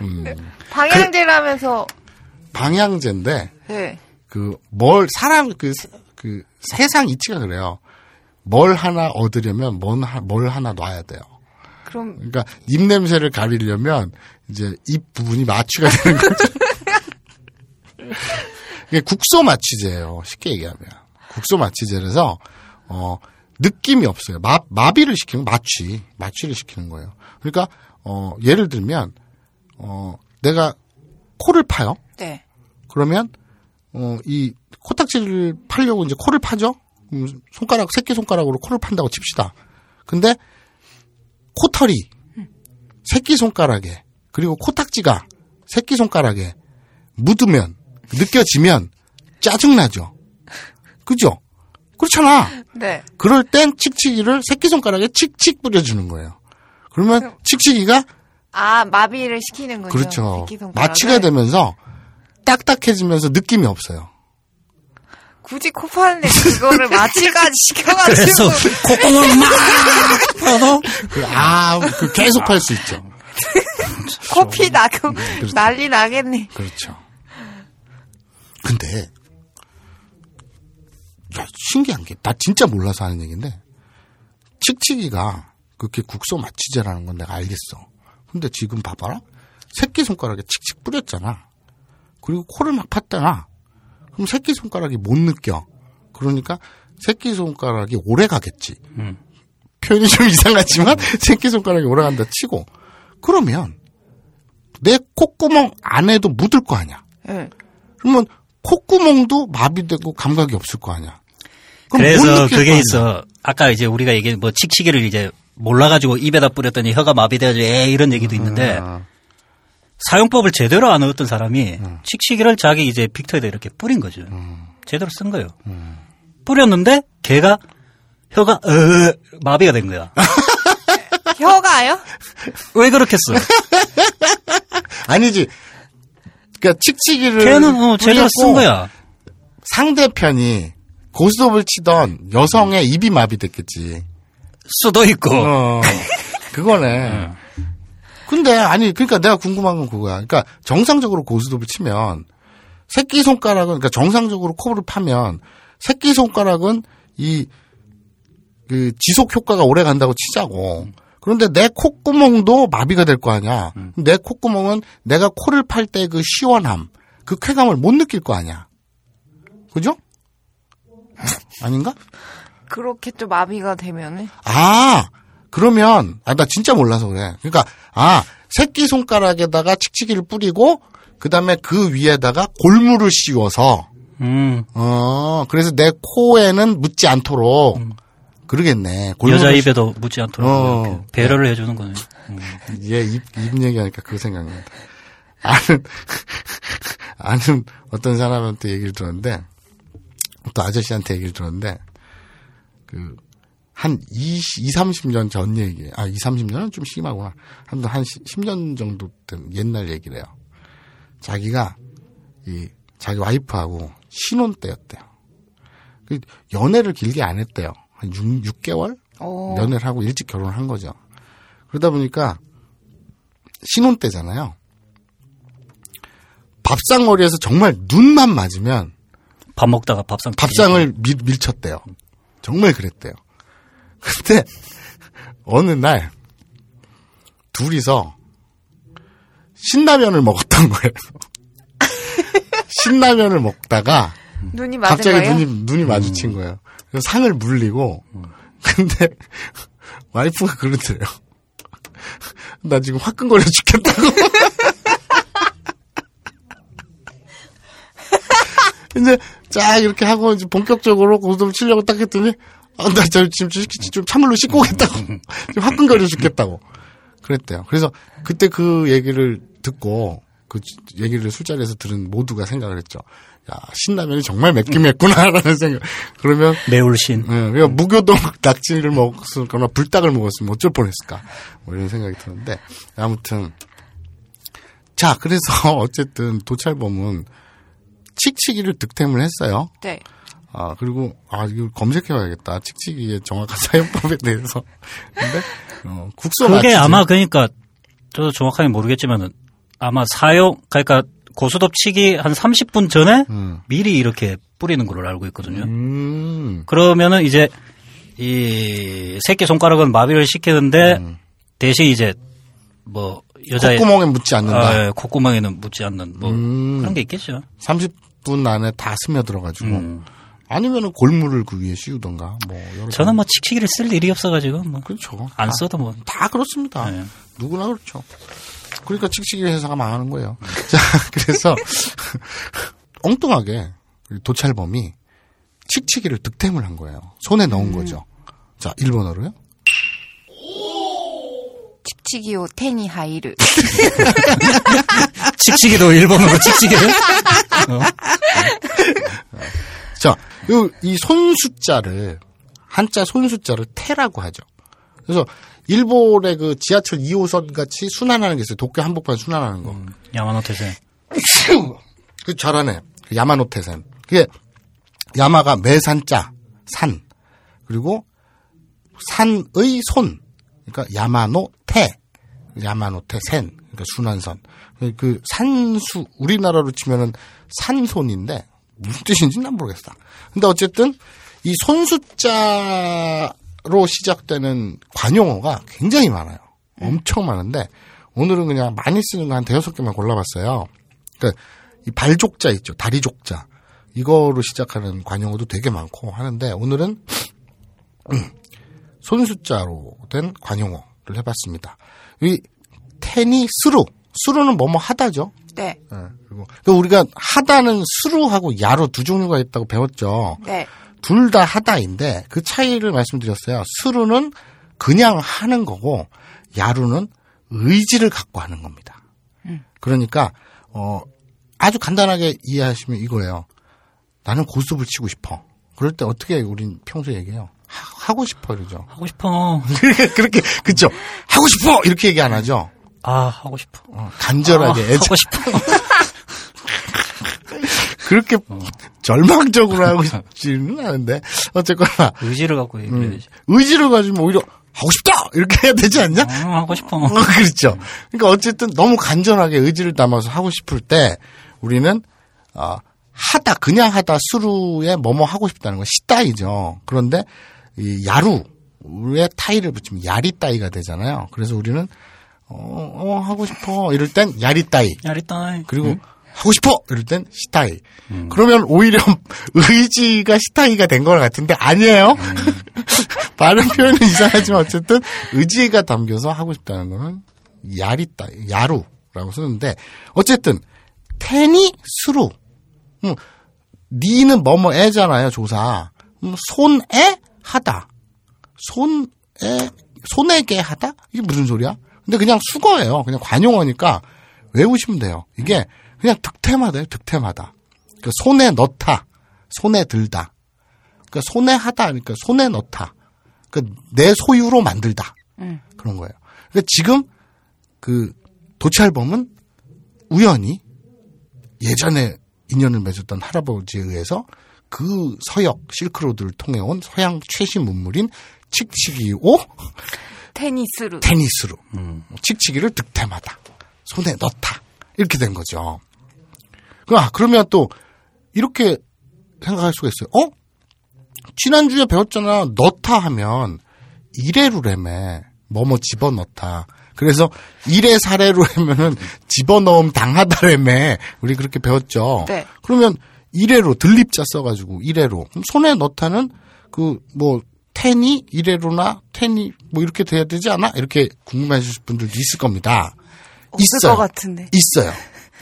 음, 방향제라면서, 방향제인데 네. 그 뭘 사람 그 그 세상 이치가 그래요. 뭘 하나 얻으려면 뭔 하- 뭘 하나 놔야 돼요. 그럼, 그러니까 입 냄새를 가리려면 이제 입 부분이 마취가 되는 거죠. (laughs) 이게 국소 마취제예요. 쉽게 얘기하면 국소 마취제라서 어 느낌이 없어요. 마 마비를 시키는 거, 마취 마취를 시키는 거예요. 그러니까 어 예를 들면 어 내가 코를 파요. 네. 그러면 어이 코딱지를 팔려고 이제 코를 파죠. 손가락 새끼 손가락으로 코를 판다고 칩시다. 근데 코털이 새끼 손가락에 그리고 코딱지가 새끼 손가락에 묻으면 느껴지면 짜증나죠. 그죠? 그렇잖아. 네. 그럴 땐 칙칙이를 새끼 손가락에 칙칙 뿌려주는 거예요. 그러면 칙칙이가 아, 마비를 시키는군요. 그렇죠. 새끼손가락을. 마취가 되면서 딱딱해지면서 느낌이 없어요. 굳이 코 파는데 그거를 마취까지 그래서 (laughs) 시켜가지고. 콧구멍을 막 풀어서 그, 아, 그 계속 할수 있죠. (laughs) 코피 나고 그렇죠. 난리 나겠네. 그렇죠. 근데, 야, 신기한 게, 나 진짜 몰라서 하는 얘기인데, 칙칙이가 그렇게 국소 마취제라는 건 내가 알겠어. 근데 지금 봐봐라. 새끼 손가락에 칙칙 뿌렸잖아. 그리고 코를 막 팠잖아. 그럼 새끼손가락이 못 느껴. 그러니까 새끼손가락이 오래 가겠지. 음. 표현이 좀 (laughs) 이상하지만 새끼손가락이 오래 간다 치고. 그러면 내 콧구멍 안에도 묻을 거 아니야. 네. 그러면 콧구멍도 마비되고 감각이 없을 거 아니야. 그래서 그게 아니야. 있어. 아까 이제 우리가 얘기 뭐 칙칙이를 이제 몰라가지고 입에다 뿌렸더니 혀가 마비돼가지고 에 이런 얘기도 있는데 아, 사용법을 제대로 아는 어떤 사람이 음. 칙칙이를 자기 이제 빅터에다 이렇게 뿌린 거죠. 제대로 쓴 거예요. 뿌렸는데 걔가 혀가 어, 마비가 된 거야. (laughs) 혀가요? (laughs) 왜 그렇겠어? (laughs) 아니지. 그러니까 칙칙이를 걔는 어, 제대로 쓴 거야. 상대편이 고스톱을 치던 여성의 입이 마비됐겠지. 수도 있고. 어, 그거네. 근데 아니 그러니까 내가 궁금한 건 그거야. 그러니까 정상적으로 고스톱을 치면 새끼 손가락은 그러니까 정상적으로 코를 파면 새끼 손가락은 이 그 지속 효과가 오래 간다고 치자고. 그런데 내 콧구멍도 마비가 될 거 아니야. 내 콧구멍은 내가 코를 팔 때 그 시원함, 그 쾌감을 못 느낄 거 아니야. 그죠? (laughs) 아닌가? 그렇게 또 마비가 되면은 아, 그러면, 아, 나 진짜 몰라서 그래. 그러니까, 아, 새끼 손가락에다가 칙칙이를 뿌리고, 그 다음에 그 위에다가 골무를 씌워서, 음, 어, 그래서 내 코에는 묻지 않도록, 그러겠네. 골무를 여자 씌- 입에도 묻지 않도록 어. 배려를 해주는 거네. 음. 얘 입, 입 얘기하니까 그거 생각난다. 아는, (laughs) 아는 어떤 사람한테 얘기를 들었는데, 또 아저씨한테 얘기를 들었는데, 그, 한 20, 2, 30년 전 얘기, 아, 2, 30년은 좀 심하구나. 한, 한 10년 정도 된 옛날 얘기래요. 자기가, 이, 자기 와이프하고 신혼 때였대요. 그 연애를 길게 안 했대요. 한 6, 개월 오. 연애를 하고 일찍 결혼을 한 거죠. 그러다 보니까 신혼 때잖아요. 밥상머리에서 정말 눈만 맞으면 밥 먹다가 밥상 밥상을 밀, 밀쳤대요. 정말 그랬대요. 근데 어느 날 둘이서 신라면을 먹었던 거예요. (laughs) 신라면을 먹다가 눈이 맞은 갑자기 거예요? 눈이 눈이 마주친 거예요. 그래서 상을 물리고 근데 와이프가 그러더래요. 나 지금 화끈거려 죽겠다고. (laughs) 이제 쫙 이렇게 하고 이제 본격적으로 고스톱을 치려고 딱 했더니 아, 나저 지금 좀, 씻- 좀 찬물로 씻고 오겠다고. (laughs) 지금 화끈거려 죽겠다고. 그랬대요. 그래서 그때 그 얘기를 듣고 그 얘기를 술자리에서 들은 모두가 생각을 했죠. 야, 신라면이 정말 맵긴 맵구나라는 생각. 그러면 매울 신. 예, 그러니까 무교동 (laughs) 낙지를 먹었거나 불닭을 먹었으면 어쩔 뻔했을까. 뭐 이런 생각이 드는데 아무튼 자 그래서 (laughs) 어쨌든 도찰범은 칙칙이를 득템을 했어요. 네. 아 그리고 아 이거 검색해봐야겠다. 칙칙이의 정확한 (laughs) 사용법에 대해서. 근데 어, 국소 그게 마취제. 아마 그러니까 저도 정확하게 모르겠지만은 아마 사용 그러니까 고수톱 치기 한 30분 전에 음. 미리 이렇게 뿌리는 걸로 알고 있거든요. 음. 그러면은 이제 이 새끼 손가락은 마비를 시키는데 대신 이제 뭐 여자의 콧구멍에 묻지 않는다. 아, 예, 콧구멍에는 묻지 않는 뭐 음. 그런 게 있겠죠. 30분 안에 다 스며들어가지고 음. 아니면은 골무를 그 위에 씌우던가 뭐 여러 저는 뭐 칙칙이를 쓸 일이 없어가지고 뭐안 그렇죠. 다- 써도 뭐 다 그렇습니다. 네. 누구나 그렇죠. 그러니까 칙칙이 회사가 망하는 거예요. (laughs) 자, 그래서 (laughs) 엉뚱하게 도찰범이 칙칙이를 득템을 한 거예요. 손에 넣은 거죠. 자, 일본어로요? 칩치기오 테니 하이르. 칙칙이도 일본어로 칙칙이를 자, 요- 이 손 숫자를 한자 손 숫자를 태라고 하죠. 그래서 일본의 그 지하철 2호선 같이 순환하는 게 있어요. 도쿄 한복판 순환하는 거. 야마노테세 그 잘하네. 그 야마노테센. 그게 야마가 매산자 산 그리고 산의 손. 그러니까 야마노테, 야마노테센. 그러니까 순환선. 그 산수 우리나라로 치면은 산손인데 무슨 뜻인지 난 모르겠어. 근데 어쨌든 이 손숫자로 시작되는 관용어가 굉장히 많아요. 엄청 많은데 오늘은 그냥 많이 쓰는 거 한 대여섯 개만 골라봤어요. 그러니까 이 발족자 있죠. 다리족자. 이거로 시작하는 관용어도 되게 많고 하는데 오늘은 음, (clears throat) 손숫자로 된 관용어를 해봤습니다. 이 테니 스루. 스루는 뭐뭐 하다죠. 네. 예, 그리고 그 우리가 하다는 스루하고 야로 두 종류가 있다고 배웠죠. 네. 둘 다 하다인데 그 차이를 말씀드렸어요. 스루는 그냥 하는 거고 야루는 의지를 갖고 하는 겁니다. 그러니까 어 아주 간단하게 이해하시면 이거예요. 나는 고스톱을 치고 싶어. 그럴 때 어떻게 우린 평소에 얘기해요? 하, 고 싶어 이러죠. 하고 싶어 (laughs) 그렇게 그죠? 하고 싶어 이렇게 얘기 안 하죠. 아 하고 싶어 어, 간절하게 아, 하고 싶어 (laughs) 그렇게 절망적으로 하고 싶지는 않은데 어쨌거나 의지를 갖고 음. 얘기를 해야지 의지를 가지면 오히려 하고 싶다 이렇게 해야 되지 않냐? 아, 하고 싶어 어, 그렇죠. 그러니까 어쨌든 너무 간절하게 의지를 담아서 하고 싶을 때 우리는 어, 하다 그냥 하다 수루에 뭐뭐 하고 싶다는 건 시따이죠. 그런데 이 야루에 타이를 붙이면 야리 따이가 되잖아요. 그래서 우리는 어, 어 하고 싶어 이럴 땐 야리따이 야리따이 그리고 하고 싶어 이럴 땐 시타이. 그러면 오히려 (laughs) 의지가 시타이가 된 것 같은데 아니에요. (laughs) 발음 표현은 이상하지만 어쨌든 의지가 담겨서 하고 싶다는 거는 야리따 야루라고 쓰는데 어쨌든 테니 스루. 음, 니는 뭐뭐 애잖아요 조사. 음, 손에 하다. 손에 손에게 하다? 이게 무슨 소리야? 근데 그냥 수거예요. 그냥 관용어니까 외우시면 돼요. 이게 그냥 득템하다요. 득템하다. 그 손에 넣다. 손에 들다. 그 손에 하다. 그러니까 손에 넣다. 그내 소유로 만들다. 그런 거예요. 그러니까 지금 그 도찰범은 우연히 예전에 인연을 맺었던 할아버지에 의해서 그 서역 실크로드를 통해 온 서양 최신 문물인 칙칙이오 테니스로. 테니스로 칙칙이를 득템하다 손에 넣다 이렇게 된 거죠. 그, 아, 그러면 또 이렇게 생각할 수가 있어요. 어? 지난주에 배웠잖아. 넣다 하면 이래루래매 뭐뭐 집어넣다. 그래서 이래 사례로 하면은 집어넣음 당하다래매 우리 그렇게 배웠죠. 네. 그러면 이래로 들립자 써가지고 이래로 손에 넣다는 그 뭐 텐이 이래로나 텐이 뭐 이렇게 돼야 되지 않아? 이렇게 궁금해하실 분들도 있을 겁니다. 없을 있어요. 것 같은데. 있어요.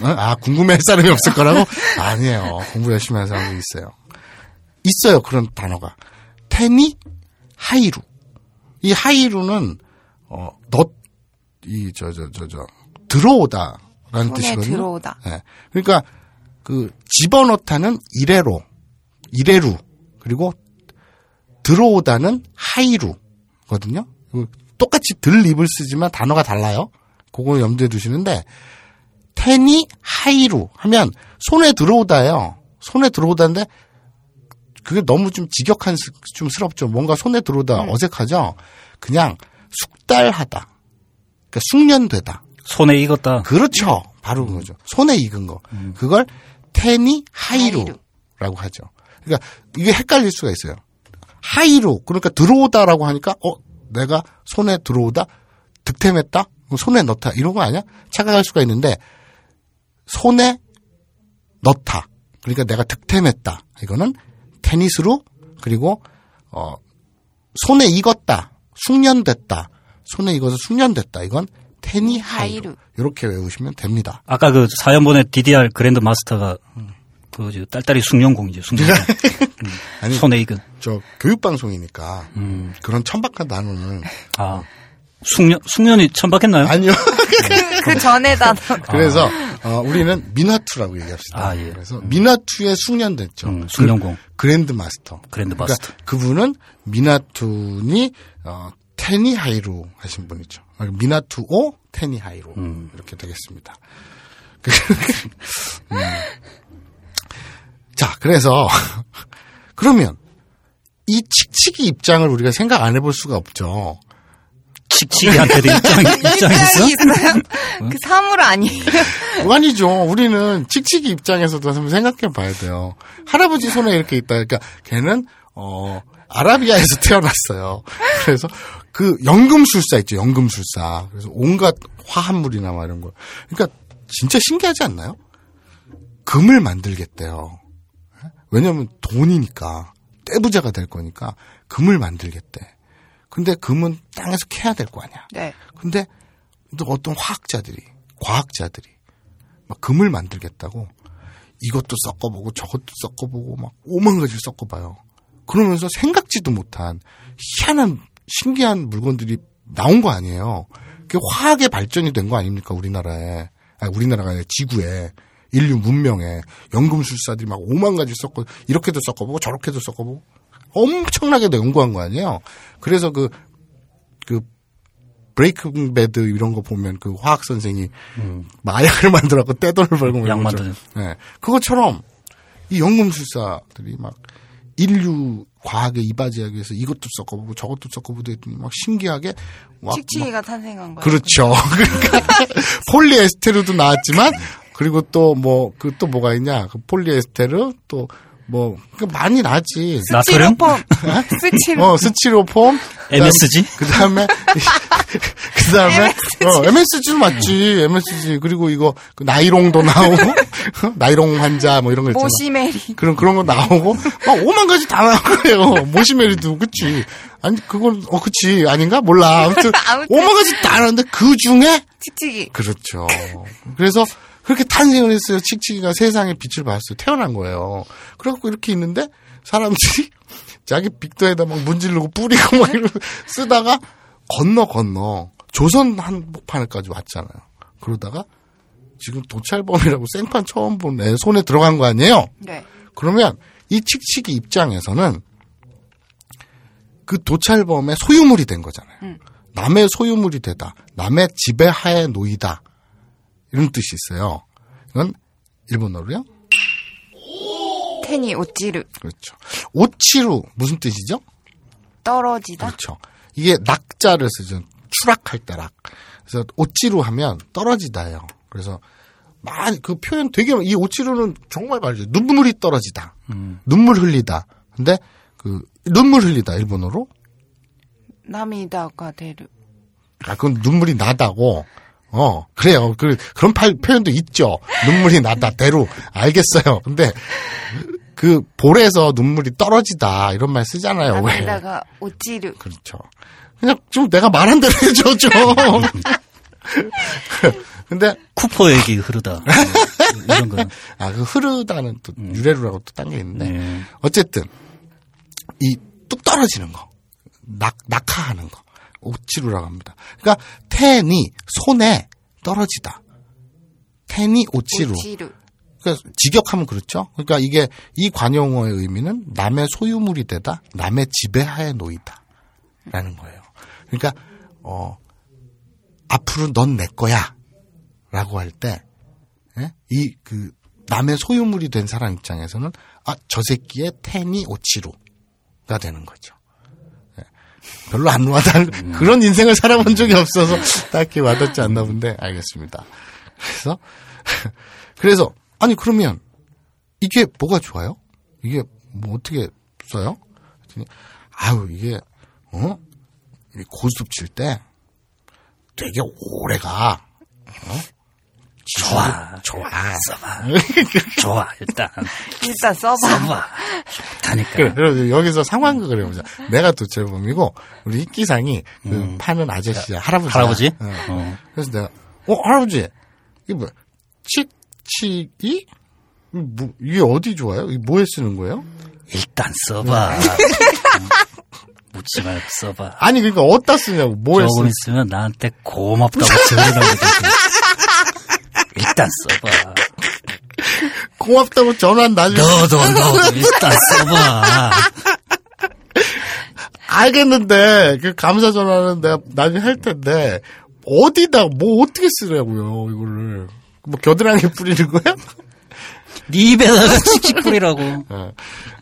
어? 아 궁금해할 사람이 없을 거라고? (laughs) 아니에요. 공부 열심히 하는 사람도 있어요. 있어요 그런 단어가 텐이 하이루. 이 하이루는 어넛이저 저 저저 들어오다라는 뜻이거든요. 들어오다. 예. 그러니까 그 집어넣다는 이래로, 이래루 그리고 들어오다는 하이루거든요. 그 똑같이 들 입을 쓰지만 단어가 달라요. 그거 염두에 두시는데 텐이 하이루 하면 손에 들어오다예요. 손에 들어오다인데 그게 너무 좀 직역한 스- 좀 스럽죠. 뭔가 손에 들어오다 어색하죠. 그냥 숙달하다. 그러니까 숙련되다. 손에 익었다. 그렇죠. 바로 그거죠. 손에 익은 거. 그걸 테니 하이루라고 하이루. 하죠. 그러니까 이게 헷갈릴 수가 있어요. 入る 그러니까 들어오다라고 하니까 어 내가 손에 들어오다? 득템했다? 손에 넣다. 이런 거 아니야? 착각할 수가 있는데 손에 넣다. 그러니까 내가 득템했다. 이거는 手にする 그리고 어 손에 익었다. 숙련됐다. 손에 익어서 숙련됐다. 이건 手に入る 入る. 이렇게 외우시면 됩니다. 아까 그 사연 보낸 DDR grand master가 그 이제 딸딸이 숙련공이죠. 숙련공. (laughs) 음, 아니 손에 익은. 저 교육 방송이니까 그런 천박한 단어는 아 숙련 숙련이 천박했나요? 아니요. (laughs) 그 전에 단어. 그래서 어, 우리는 미나투라고 얘기합시다. 아, 예. 그래서 미나투에 숙련됐죠. 음, 숙련공. 그, 랜드 마스터. 그랜드 그러니까 마스터. 그분은 미나투니 어, 테니 하이루 하신 분이죠. 그러니까 미나투오 테니 하이루 음. 이렇게 되겠습니다. 그- (laughs) 음. 자, 그래서 (laughs) 그러면 이 칙칙이 입장을 우리가 생각 안 해볼 수가 없죠. 칙칙이한테도 입장 입장이 (laughs) 있어? 있어요? 그 사물 아니에요? 아니죠. 우리는 칙칙이 입장에서도 한번 생각해 봐야 돼요. 할아버지 손에 이렇게 있다. 그러니까 걔는 어 아라비아에서 (laughs) 태어났어요. 그래서 그 연금술사 있죠. 연금술사. 그래서 온갖 화합물이나 막 이런 거. 그러니까 진짜 신기하지 않나요? 금을 만들겠대요. 왜냐면 돈이니까 떼부자가 될 거니까 금을 만들겠대. 근데 금은 땅에서 캐야 될 거 아니야. 네. 근데 또 어떤 화학자들이, 과학자들이 막 금을 만들겠다고 이것도 섞어보고 저것도 섞어보고 막 오만 가지를 섞어봐요. 그러면서 생각지도 못한 희한한 신기한 물건들이 나온 거 아니에요. 그게 화학의 발전이 된 거 아닙니까 우리나라에? 아니, 우리나라가 아니라 지구에 인류 문명에 연금술사들이 막 오만 가지 섞어 이렇게도 섞어보고 저렇게도 섞어보고 엄청나게 연구한 거 아니에요. 그래서 그 그 브레이킹 배드 이런 거 보면 그 화학 선생이 마약을 (laughs) 만들어갖고 떼돈을 벌고 뭐 약. 만드는. 네. 그것처럼 이 연금술사들이 막 인류 과학에 이바지하기 위해서 이것도 섞어보고 저것도 섞어보고 했더니 막 신기하게 막, 막 칙칙이가 탄생한 거예요. 그렇죠. (laughs) 그러니까 (laughs) 폴리에스테르도 나왔지만 그리고 또 뭐 그 또 뭐가 있냐? 그 폴리에스테르 또뭐 많이 나지. 나트륨? 스티로폼. 스티로. 어 스티로폼 MSG? 그 다음에 그 다음에 어 MSG (laughs) 맞지 MSG 그리고 이거 그 나이롱도 나오고 (laughs) 나이롱 환자 뭐 이런 거 있잖아. 모시메리. 그런 그런 거 나오고 막 오만 가지 다 나온 거예요. 모시메리도 그치? 아니 그건 어 그치 아닌가 몰라. 아무튼 (laughs) 아무튼. 오만 가지 다 나왔는데 그 중에 칙칙이. 그렇죠. 그래서 그렇게 탄생을 했어요. 칙칙이가 세상에 빛을 봤어요. 태어난 거예요. 그래갖고 이렇게 있는데 사람들이 (laughs) 자기 빅터에다 막 문지르고 뿌리고 막 이러고 쓰다가 건너 건너 조선 한복판까지 왔잖아요. 그러다가 지금 도찰범이라고 생판 처음 본 애 손에 들어간 거 아니에요? 네. 그러면 이 칙칙이 입장에서는 그 도찰범의 소유물이 된 거잖아요. 음. 남의 소유물이 되다. 남의 지배하에 놓이다. 이런 뜻이 있어요. 이건 일본어로요. 테니 오찌르 그렇죠. 오치루 무슨 뜻이죠? 떨어지다. 그렇죠. 이게 낙자를 쓰죠. 추락할 때 락. 그래서 오치루 하면 떨어지다예요. 그래서 많이 그 표현 되게 이 오치루는 정말 말이죠. 눈물이 떨어지다. 눈물 흘리다. 근데 그 눈물 흘리다 일본어로 나미다가 되르. 아 그건 눈물이 나다고. 어 그래요. 그 그런 팔- 표현도 있죠. 눈물이 나다 대로 알겠어요. 근데 그 볼에서 눈물이 떨어지다 이런 말 쓰잖아요. 왜? 나미다가 오찌르. 그렇죠. 그냥 좀 내가 말한 대로 해줘 좀. 근데 쿠퍼 얘기 흐르다. 이런 거는. 아 그 흐르다는 또 유래로라고 또 딴 게 있는데 예. 어쨌든 이 뚝 떨어지는 거, 낙 낙하하는 거 오치루라고 합니다. 그러니까 텐이 손에 떨어지다. 텐이 오치루. 오찌르. 그러니까 직역하면 그렇죠. 그러니까 이게 이 관용어의 의미는 남의 소유물이 되다, 남의 지배하에 놓이다라는 거예요. 그러니까 어 앞으로 넌 내 거야라고 할 때 이 그 남의 소유물이 된 사람 입장에서는 아 저 새끼의 텐이 오치루가 되는 거죠. 예. 별로 안 와닿 그런 인생을 살아본 적이 없어서 딱히 와닿지 않나 본데 알겠습니다. 그래서 (laughs) 그래서 아니 그러면 이게 뭐가 좋아요? 이게 뭐 어떻게 써요? 아유 이게 어이 고스톱 칠 때 되게 오래 가 어 좋아. 좋아 써봐. (laughs) 좋아, 일단. 일단 써봐. 써봐. 좋다니까. 그래, 그래서 여기서 상황극을 해보자. 내가 도철범이고 우리 희기상이 그 파는 아저씨야 할아버지. 할아버지? 어. 그래서 내가 어 할아버지 이게 뭐야 칙 칙이 뭐, 이게 어디 좋아요? 이게 뭐에 쓰는 거예요? 일단 써봐. 묻지 말고 써봐. 아니 그러니까 어디다 쓰냐고 뭐에 조금 쓰? 있으면 나한테 고맙다고 (laughs) 하거든. 일단 써봐. 고맙다고 전화한 나중에 너도 너도 일단 써봐. 알겠는데 그 감사 전화는 내가 나중에 할 텐데 어디다 뭐 어떻게 쓰냐고요 이거를 뭐 겨드랑이 뿌리는 거야? 네 입에다가 칙칙 뿌리라고. 어.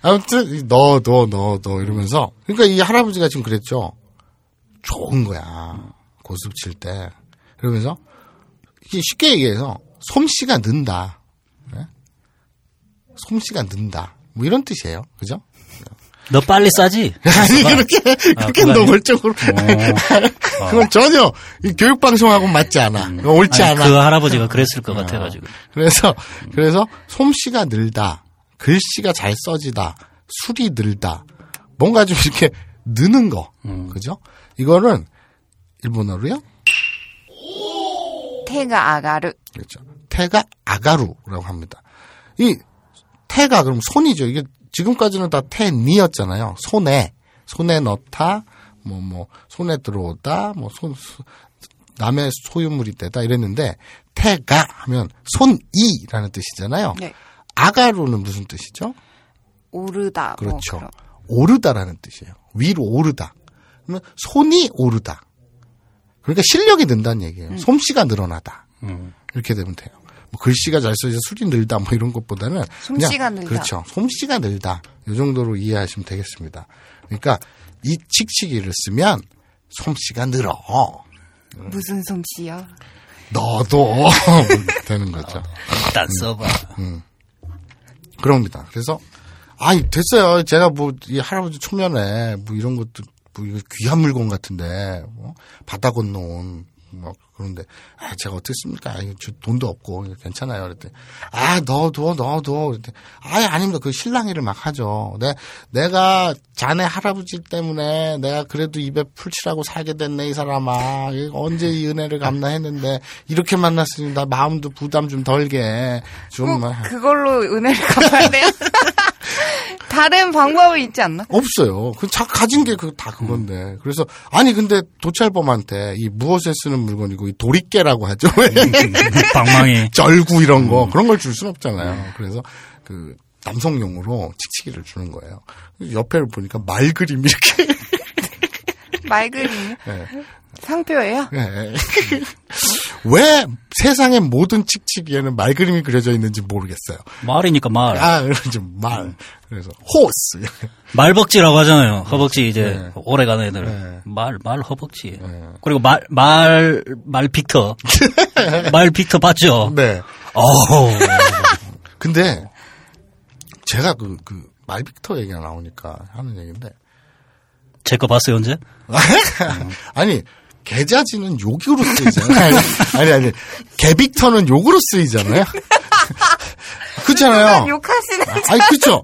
아무튼 너 너 너 너 이러면서 그러니까 이 할아버지가 지금 그랬죠. 좋은 거야 고스톱 칠때 그러면서 쉽게 얘기해서 솜씨가 는다. 네? 솜씨가 는다. 뭐 이런 뜻이에요. 그죠? 너 빨리 싸지? (laughs) 아니 그렇게 그렇게 그거 아니야? 노골적으로 (laughs) 그건 전혀 이 교육 방송하고 맞지 않아. 그건 옳지 아니, 않아. 그 할아버지가 그랬을 것 같아가지고. 그래서 그래서 솜씨가 늘다, 글씨가 잘 써지다, 술이 늘다, 뭔가 좀 이렇게 느는 거, 그죠? 이거는 일본어로요. 태가 아가르. 그렇죠. 태가 아가루라고 합니다. 이 태가 그럼 손이죠. 이게 지금까지는 다 태니였잖아요. 손에 손에 넣다, 뭐뭐 손에 들어오다, 뭐 손 남의 소유물이 되다 이랬는데 태가 하면 손이라는 뜻이잖아요. 네. 아가루는 무슨 뜻이죠? 오르다. 뭐 그렇죠. 그런. 오르다라는 뜻이에요. 위로 오르다. 그러면 손이 오르다. 그러니까 실력이 는다는 얘기예요. 솜씨가 늘어나다. 음. 이렇게 되면 돼요. 뭐 글씨가 잘 써서 술이 늘다 뭐 이런 것보다는 솜씨가 그냥 늘다. 그렇죠. 솜씨가 늘다. 이 정도로 이해하시면 되겠습니다. 그러니까 이 칙칙이를 쓰면 솜씨가 늘어. 무슨 솜씨요? 너도 (laughs) 되는 거죠. 일단 써봐. 그럽니다. 그래서 아이 됐어요. 제가 뭐 이 할아버지 초면에 뭐 이런 것도 뭐 이거 귀한 물건 같은데 뭐 바다 건너온 뭐 그런데 아 제가 어떻게 씁니까? 아, 이거 저 돈도 없고 괜찮아요. 그랬더니 아 넣어둬 넣어둬 그랬더니 아예 아닙니다. 그 실랑이를 막 하죠. 내 내가 자네 할아버지 때문에 내가 그래도 입에 풀칠하고 살게 됐네 이 사람아. 언제 이 은혜를 갚나 했는데 이렇게 만났으니 나 마음도 부담 좀 덜게 좀. 그걸로 은혜를 갚아야 돼요? (laughs) 다른 방법이 있지 않나? 없어요. 그 자, 가진 게 그 다 그건데. 그래서 아니 근데 도찰범한테 이 무엇에 쓰는 물건이고 이 도리깨라고 하죠. 방망이. (laughs) 절구 이런 거 그런 걸 줄 수는 없잖아요. 그래서 그 남성용으로 칙칙이를 주는 거예요. 옆에를 보니까 말 그림 이렇게. 말 그림. 예. 상표예요? 예. (laughs) 왜 세상의 모든 칙칙이에는 말 그림이 그려져 있는지 모르겠어요. 말이니까 말. 아, 그래서 말. 그래서 호스. (laughs) 말벅지라고 하잖아요. 허벅지 이제 네. 오래 가는 애들. 네. 말, 말 허벅지. 그리고 말, 말, 말 빅터. 말 빅터 봤죠? 네. 어우. 근데 제가 그, 그 말 빅터 얘기가 나오니까 하는 얘기인데 제 거 봤어요, 언제? (laughs) 아니 계좌지는 욕으로 쓰이잖아요. 아니 아니 개빅터는 욕으로 쓰이잖아요. (laughs) 그렇잖아요. 욕하시는 아니 그렇죠.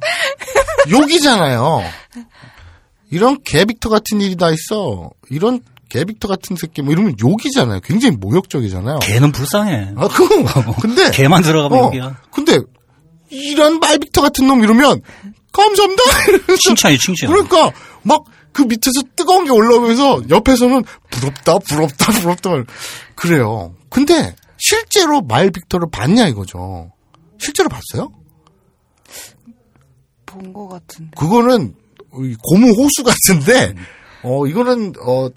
욕이잖아요. 이런 개빅터 같은 일이 다 있어. 이런 개빅터 같은 새끼 뭐 이러면 욕이잖아요. 굉장히 모욕적이잖아요. 개는 불쌍해. 아 그거 근데 개만 들어가면 어, 욕이야. 근데 이런 말빅터 같은 놈 이러면 감사합니다. 칭찬이 칭찬. 그러니까 막 그 밑에서 뜨거운 게 올라오면서 옆에서는 부럽다 부럽다 (laughs) 부럽다 그래요. 근데 실제로 말 빅터를 봤냐 이거죠. 실제로 봤어요? 본 것 같은데. 그거는 이 고무 호수 같은데 어 이거는 어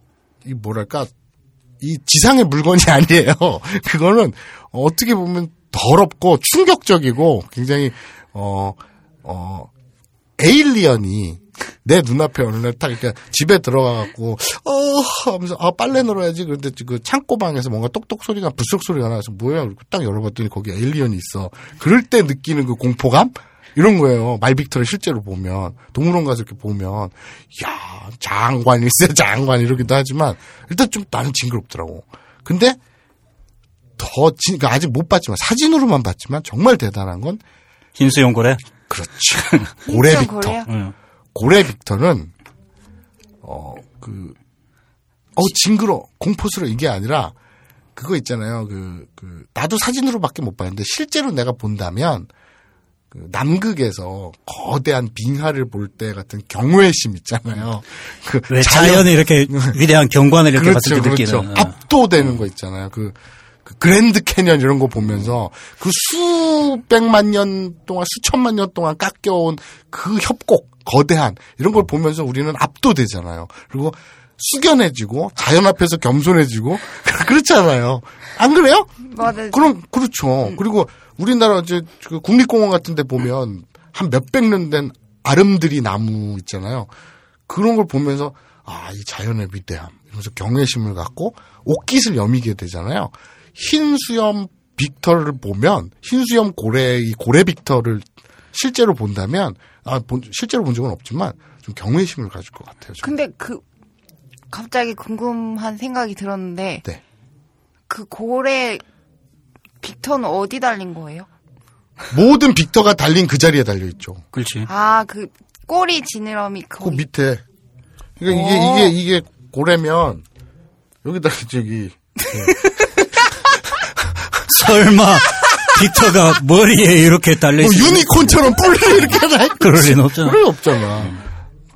이 뭐랄까 이 지상의 물건이 (laughs) 아니에요. 그거는 어떻게 보면 더럽고 충격적이고 굉장히 어 어 alien이 내 눈앞에 어느 날 딱 이렇게 집에 들어가갖고 어 하면서 아 빨래 널어야지. 그런데 그 창고방에서 뭔가 똑똑 소리가 불쑥 소리가 나서 뭐야? 그리고 딱 열어봤더니 거기 alien이 있어. 그럴 때 느끼는 그 공포감? 이런 거예요. 말빅터를 실제로 보면 동물원 가서 이렇게 보면. 야 장관일세 (laughs) 장관 이러기도 하지만 일단 좀 나는 징그럽더라고. 근데 더 진, 그러니까 아직 못 봤지만 사진으로만 봤지만 정말 대단한 건 흰수염 고래? 그렇죠. 고래 인천 빅터 고래 빅터는 어그 어 징그러 공포스러 이게 아니라 그거 있잖아요 그 그 나도 사진으로밖에 못 봤는데 실제로 내가 본다면 그 남극에서 거대한 빙하를 볼 때 같은 경외심 있잖아요. 그 왜 자연 이 이렇게 위대한 경관을 이렇게 그렇죠, 봤을 때 그렇죠. 느끼는. 어. 압도되는 거 있잖아요. 그, 그 그랜드 캐년 이런 거 보면서 그 수백만 년 동안 수천만 년 동안 깎여온 그 협곡 거대한 이런 걸 보면서 우리는 압도되잖아요. 그리고 숙연해지고 자연 앞에서 겸손해지고 (laughs) 그렇잖아요. 안 그래요? 맞아요. 그럼 그렇죠. 그리고 우리나라 이제 그 국립공원 같은 데 보면 한 몇백 년 된 아름드리 나무 있잖아요. 그런 걸 보면서 아, 이 자연의 위대함 이러면서 경외심을 갖고 옷깃을 여미게 되잖아요. 흰 수염 빅터를 보면 흰 수염 고래 이 고래 빅터를 실제로 본다면 아, 본- 실제로 본 적은 없지만 좀 경외심을 가질 것 같아요. 저는. 근데 그 갑자기 궁금한 생각이 들었는데 네. 그 고래 빅터는 어디 달린 거예요? 모든 빅터가 달린 그 자리에 달려 있죠. 그렇지. 아 그 꼬리 지느러미 그 거기 밑에. 그러니까 이게 오. 이게 이게 고래면 여기다 저기 (laughs) 설마 빅터가 머리에 이렇게 달려 뭐 있어. 유니콘처럼 뿔이 이렇게 나. 그럴 리는 없잖아. 그럴 리 없잖아.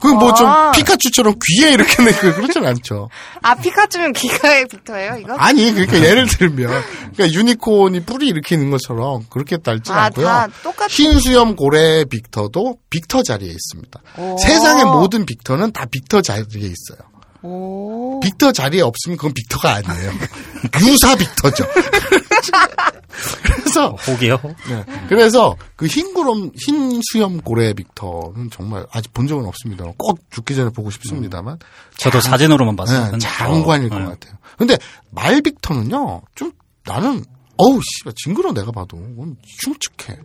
그뭐좀 아. 피카츄처럼 귀에 이렇게 내그 그렇진 않죠. 아 피카츄는 귀가의 빅터예요 이거? 아니 그러니까 예를 들면 그러니까 유니콘이 뿔이 이렇게 있는 것처럼 그렇게 달지 아, 않고요. 흰 수염 고래 빅터도 빅터 자리에 있습니다. 오. 세상의 모든 빅터는 다 빅터 자리에 있어요. 오. 빅터 자리에 없으면 그건 빅터가 아니에요. (laughs) 유사 빅터죠. (laughs) 그래서 혹이요? 혹? 네. 그래서 그 흰구름 흰 수염 고래 빅터는 정말 아직 본 적은 없습니다. 꼭 죽기 전에 보고 싶습니다만 저도 사진으로만 봤어요. 네. 장관일 것 어, 네. 같아요. 근데 말 빅터는요 좀 나는 어우 씨발 징그러 내가 봐도 그건 흉측해.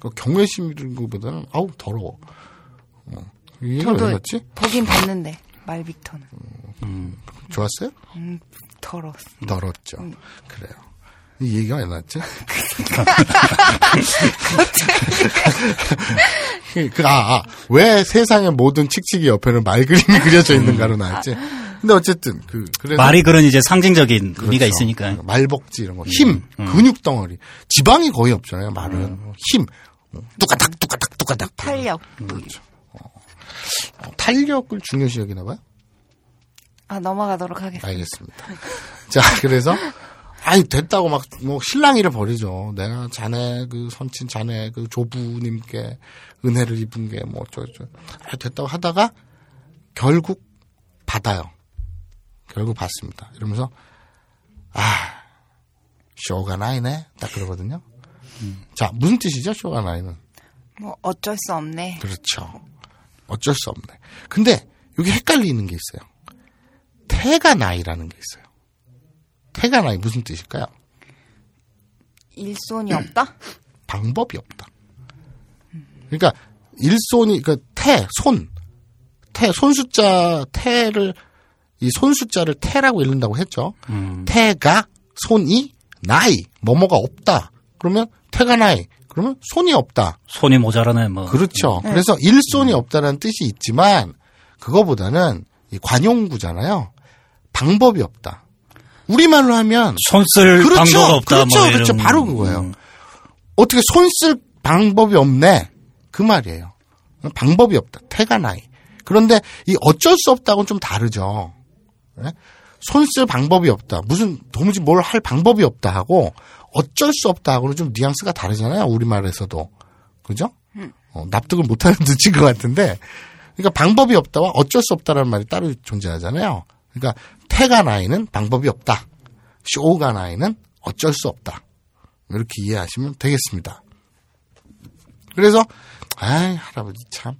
그 경외심 이런 것보다는 아우 더러워. 어. 이 얘기가 왜 저도 맞지? 보긴 봤는데 말 빅터는 좋았어요? 음, 더러웠어. 더럽죠. 그래요. 이 얘기가 왜 났지? (laughs) 그, 아, 아, 왜 세상의 모든 칙칙이 옆에는 말 그림이 그려져 있는가로 나왔지? 근데 어쨌든, 그, 그래서. 말이 그런 이제 상징적인 의미가 그렇죠. 있으니까. 말벅지 이런 거. 힘, 근육 덩어리. 지방이 거의 없잖아요, 말은. 힘. 뚜까닥, 뚜까닥, 뚜까닥. 탄력. 탄력을 중요시 여기나 봐요? 아 넘어가도록 하겠습니다. 알겠습니다. 자, 그래서 아니 됐다고 막뭐 실랑이를 벌이죠. 내가 자네 그 선친 자네 그 조부님께 은혜를 입은 게 뭐 어쩌죠. 아, 됐다고 하다가 결국 받아요. 결국 받습니다. 이러면서 아 쇼가 나이네. 딱 그러거든요. 자, 무슨 뜻이죠, 쇼가 나이는? 뭐 어쩔 수 없네. 그렇죠. 어쩔 수 없네. 근데 여기 헷갈리는 게 있어요. 태가 나이라는 게 있어요. 태가 나이 무슨 뜻일까요? 일손이 없다? (clears throat) 방법이 없다. 그러니까 일손이 그러니까 태, 손, 태, 손 숫자 태를 이 손 숫자를 태라고 읽는다고 했죠. 음. 태가 손이 나이 뭐뭐가 없다. 그러면 태가 나이. 그러면 손이 없다. 손이 모자라네 뭐. 그렇죠. 그래서 일손이 없다는 뜻이 있지만 그거보다는 이 관용구잖아요. 방법이 없다. 우리말로 하면 손쓸 그렇죠. 방법 없다. 그렇죠. 뭐 그렇죠. 바로 그거예요. 음. 어떻게 손 쓸 방법이 없네. 그 말이에요. 방법이 없다. 태가 나이. 그런데 이 어쩔 수 없다고는 좀 다르죠. 손쓸 방법이 없다. 무슨 도무지 뭘 할 방법이 없다 하고 어쩔 수 없다 하고는 좀 뉘앙스가 다르잖아요. 우리말에서도. 그죠? 어, 납득을 못하는 (laughs) 눈치인 것 같은데. 그러니까 방법이 없다와 어쩔 수 없다라는 말이 따로 존재하잖아요. 그러니까 태가 나이는 방법이 없다. 쇼가 나이는 어쩔 수 없다. 이렇게 이해하시면 되겠습니다. 그래서 아이 할아버지 참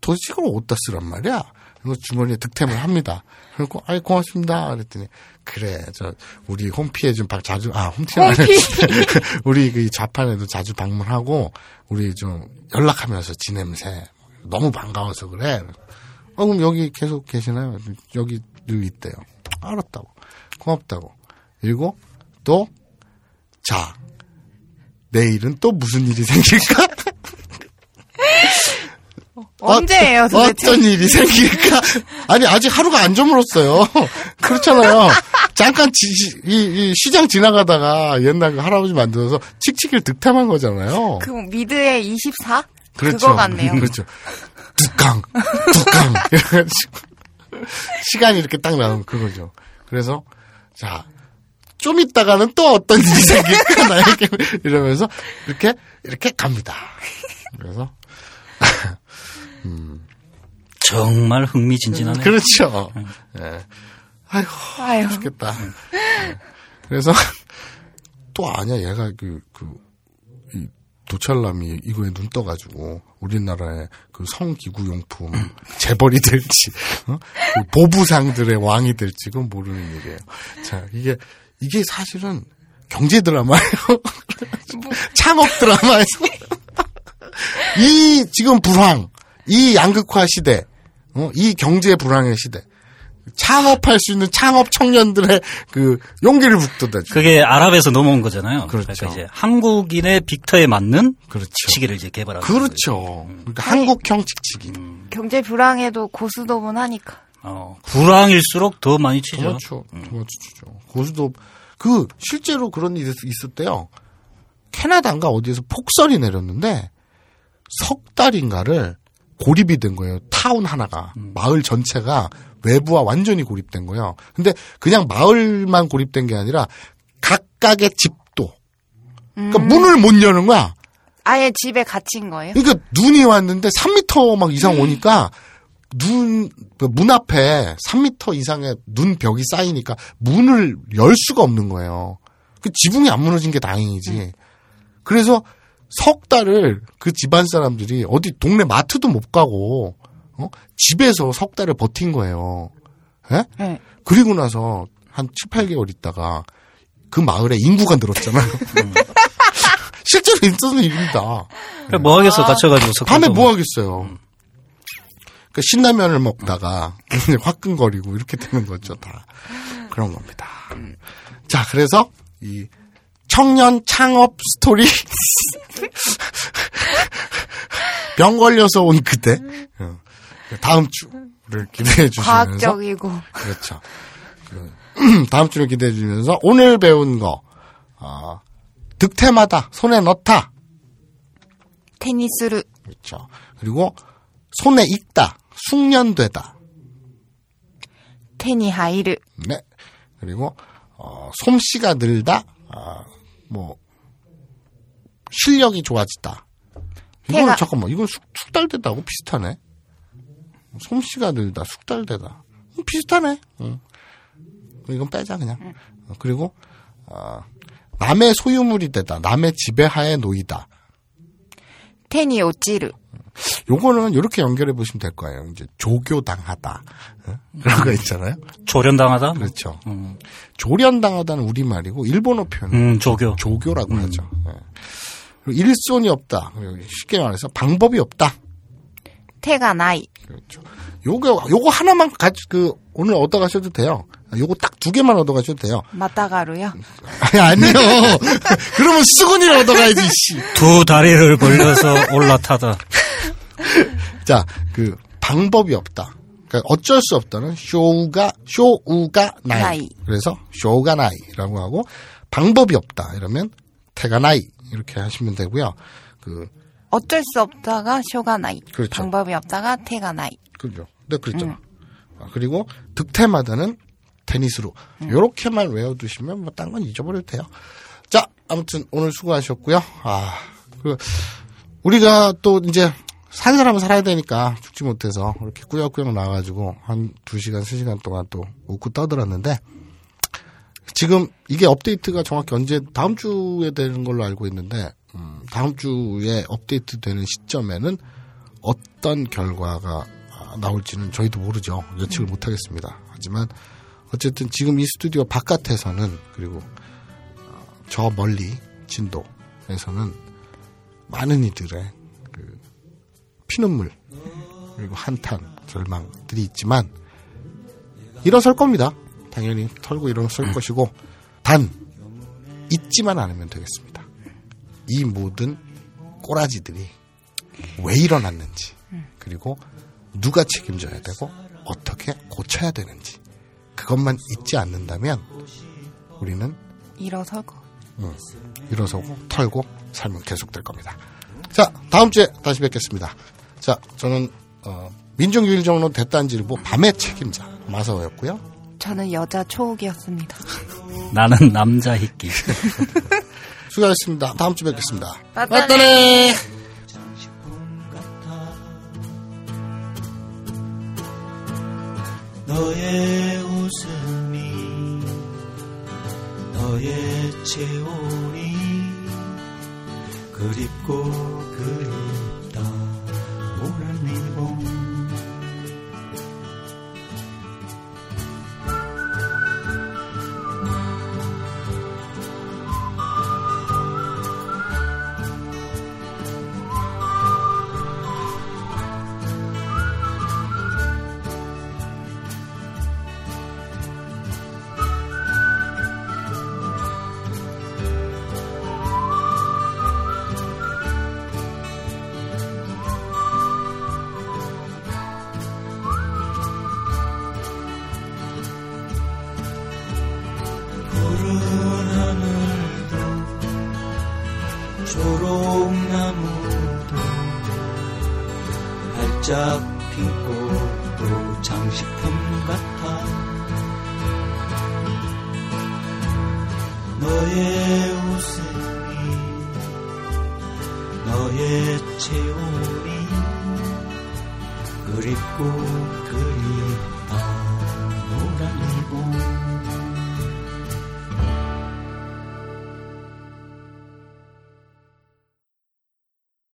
도대체 이걸 어디다 쓰란 말이야. 그리고 주머니에 득템을 합니다. 그리고 아이 고맙습니다. 그랬더니 그래 저 우리 홈피에 좀 바- 자주 아 홈피는 (laughs) 우리 그 자판에도 자주 방문하고 우리 좀 연락하면서 지냄새 너무 반가워서 그래. 어 그럼 여기 계속 계시나요? 여기 늘 있대요. 알았다고 고맙다고 그리고 또 자, 내일은 또 무슨 일이 생길까? (laughs) 언제예요, 어떤, 도대체? 어떤 일이 생길까? 아니, 아직 하루가 안 저물었어요. (laughs) 그렇잖아요. 잠깐 지, 이, 이 시장 지나가다가 옛날 그 할아버지 만들어서 칙칙이를 득템한 거잖아요. 그 미드의 24? 그렇죠. 그거 같네요. (laughs) 그렇죠. 뚜깡, 뚜깡. 이래가지고. (laughs) 시간이 이렇게 딱 나오면 그거죠. 그래서, 자, 좀 있다가는 또 어떤 일이 생길까, 나에게. (laughs) 이러면서, 이렇게, 이렇게 갑니다. 그래서, (laughs) 정말 흥미진진하네. 그렇죠. 예. 아이고, 아유. 죽겠다. 예. 그래서, 또 아냐, 얘가 그, 그, 이 도철남이 이거에 눈 떠가지고, 우리나라의 그 성기구 용품 (laughs) 재벌이 될지, 어? 그 보부상들의 왕이 될지, 그건 모르는 일이에요. 자, 이게, 이게 사실은 경제 드라마예요. (laughs) 창업 드라마에서. (laughs) 이 지금 불황, 이 양극화 시대, 어, 이 경제 불황의 시대, 창업할 수 있는 창업 청년들의 그 용기를 북돋아줘. 그게 아랍에서 넘어온 거잖아요. 그렇죠. 러니까 이제 한국인의 빅터에 맞는 그렇죠. 치기를 이제 개발하는 그렇죠. 그러니까 한국형 칙칙이. 경제 불황에도 고수도분 하니까. 어, 불황일수록 더 많이 치죠. 그렇죠. 그렇죠. 고수도 그 실제로 그런 일이 있- 있었대요. 캐나다인가 어디에서 폭설이 내렸는데 석 달인가를 고립이 된 거예요. 타운 하나가 마을 전체가 외부와 완전히 고립된 거예요. 근데 그냥 마을만 고립된 게 아니라 각각의 집도 그러니까 문을 못 여는 거야. 아예 집에 갇힌 거예요? 그러니까 눈이 왔는데 3미터 막 이상 오니까 눈, 그문 앞에 3미터 이상의 눈 벽이 쌓이니까 문을 열 수가 없는 거예요. 그 지붕이 안 무너진 게 다행이지. 그래서 석 달을 그 집안 사람들이 어디 동네 마트도 못 가고, 어? 집에서 석 달을 버틴 거예요. 예? 네. 그리고 나서 한 7, 8개월 있다가 그 마을에 인구가 늘었잖아요. (laughs) 실제로 있었던 일입니다. 그래, 뭐 하겠어, 갇혀가지고. 석탄 밤에 도뭐 하겠어요. 그 신라면을 먹다가 (laughs) 화끈거리고 이렇게 되는 거죠, 다. 그런 겁니다. 자, 그래서 이 청년 창업 스토리 병 걸려서 온 그대 어, 다음 주를 기대해 주시면서 과학적이고. 그렇죠. 그, 다음 주를 기대해 주면서 오늘 배운 거 어, 득템하다 손에 넣다 테니스를 그렇죠. 그리고 손에 익다, 숙련되다. 테니하이를 네. 그리고 어, 솜씨가 늘다. 아, 뭐 실력이 좋아졌다. 이건 제가... 잠깐만 이건 숙, 숙달되다고 비슷하네. 솜씨가 늘다 숙달되다. 음, 비슷하네. 응. 이건 빼자 그냥. 응. 어, 그리고 어, 남의 소유물이 되다. 남의 지배하에 놓이다. 테니 오찌르. 요거는 이렇게 연결해 보시면 될 거예요. 이제 조교당하다 예? 그런 거 있잖아요. 조련당하다. 그렇죠. 음. 조련당하다는 우리 말이고 일본어 표현. 음, 조교. 조교라고 음. 하죠. 예. 일손이 없다. 쉽게 말해서 방법이 없다. 태가 나이. 그렇죠. 요거 요거 하나만 같이 그 오늘 얻어 가셔도 돼요. 요거 딱 두 개만 얻어 가셔도 돼요. 맞다가루요? 아니, 아니요. (laughs) 그러면 수건이라 얻어 가야지. 두 다리를 벌려서 올라타다. (laughs) 자, 그 방법이 없다. 그러니까 어쩔 수 없다는 쇼우가 쇼우가 나이. 나이. 그래서 쇼우가 나이라고 하고 방법이 없다 이러면 태가 나이 이렇게 하시면 되고요. 그 어쩔 수 없다가 쇼가 나이. 그렇죠. 방법이 없다가 태가 나이. 그렇죠. 네, 그렇죠. 음. 아, 그리고 득템하다는 테니스로 음. 요렇게만 외워두시면 뭐 딴 건 잊어버려도 돼요. 자, 아무튼 오늘 수고하셨고요. 아, 그 우리가 또 이제 산 사람은 살아야 되니까 죽지 못해서 이렇게 꾸역꾸역 나와가지고 한 두 시간, 세 시간 동안 또 웃고 떠들었는데 지금 이게 업데이트가 정확히 언제 다음 주에 되는 걸로 알고 있는데 음, 다음 주에 업데이트 되는 시점에는 어떤 결과가 아, 나올지는 저희도 모르죠. 예측을 못 하겠습니다. 하지만 어쨌든 지금 이 스튜디오 바깥에서는 그리고 어, 저 멀리 진도에서는 많은 이들의 그 피눈물 그리고 한탄 절망들이 있지만 일어설 겁니다. 당연히 털고 일어설 것이고 단 잊지만 않으면 되겠습니다. 이 모든 꼬라지들이 왜 일어났는지 그리고 누가 책임져야 되고 어떻게 고쳐야 되는지 그것만 잊지 않는다면 우리는 일어서고. 음, 일어서고 털고 삶은 계속될 겁니다. 자 다음 주에 다시 뵙겠습니다. 자 저는 어, 민중유일정론 대단지일보 밤의 책임자 마사오였고요. 저는 여자 초옥이었습니다. 나는 남자 희끼. (laughs) 수고하셨습니다. 다음 주에 뵙겠습니다. 맞다네. 너의 웃음이 너의 체온이 그립고 그립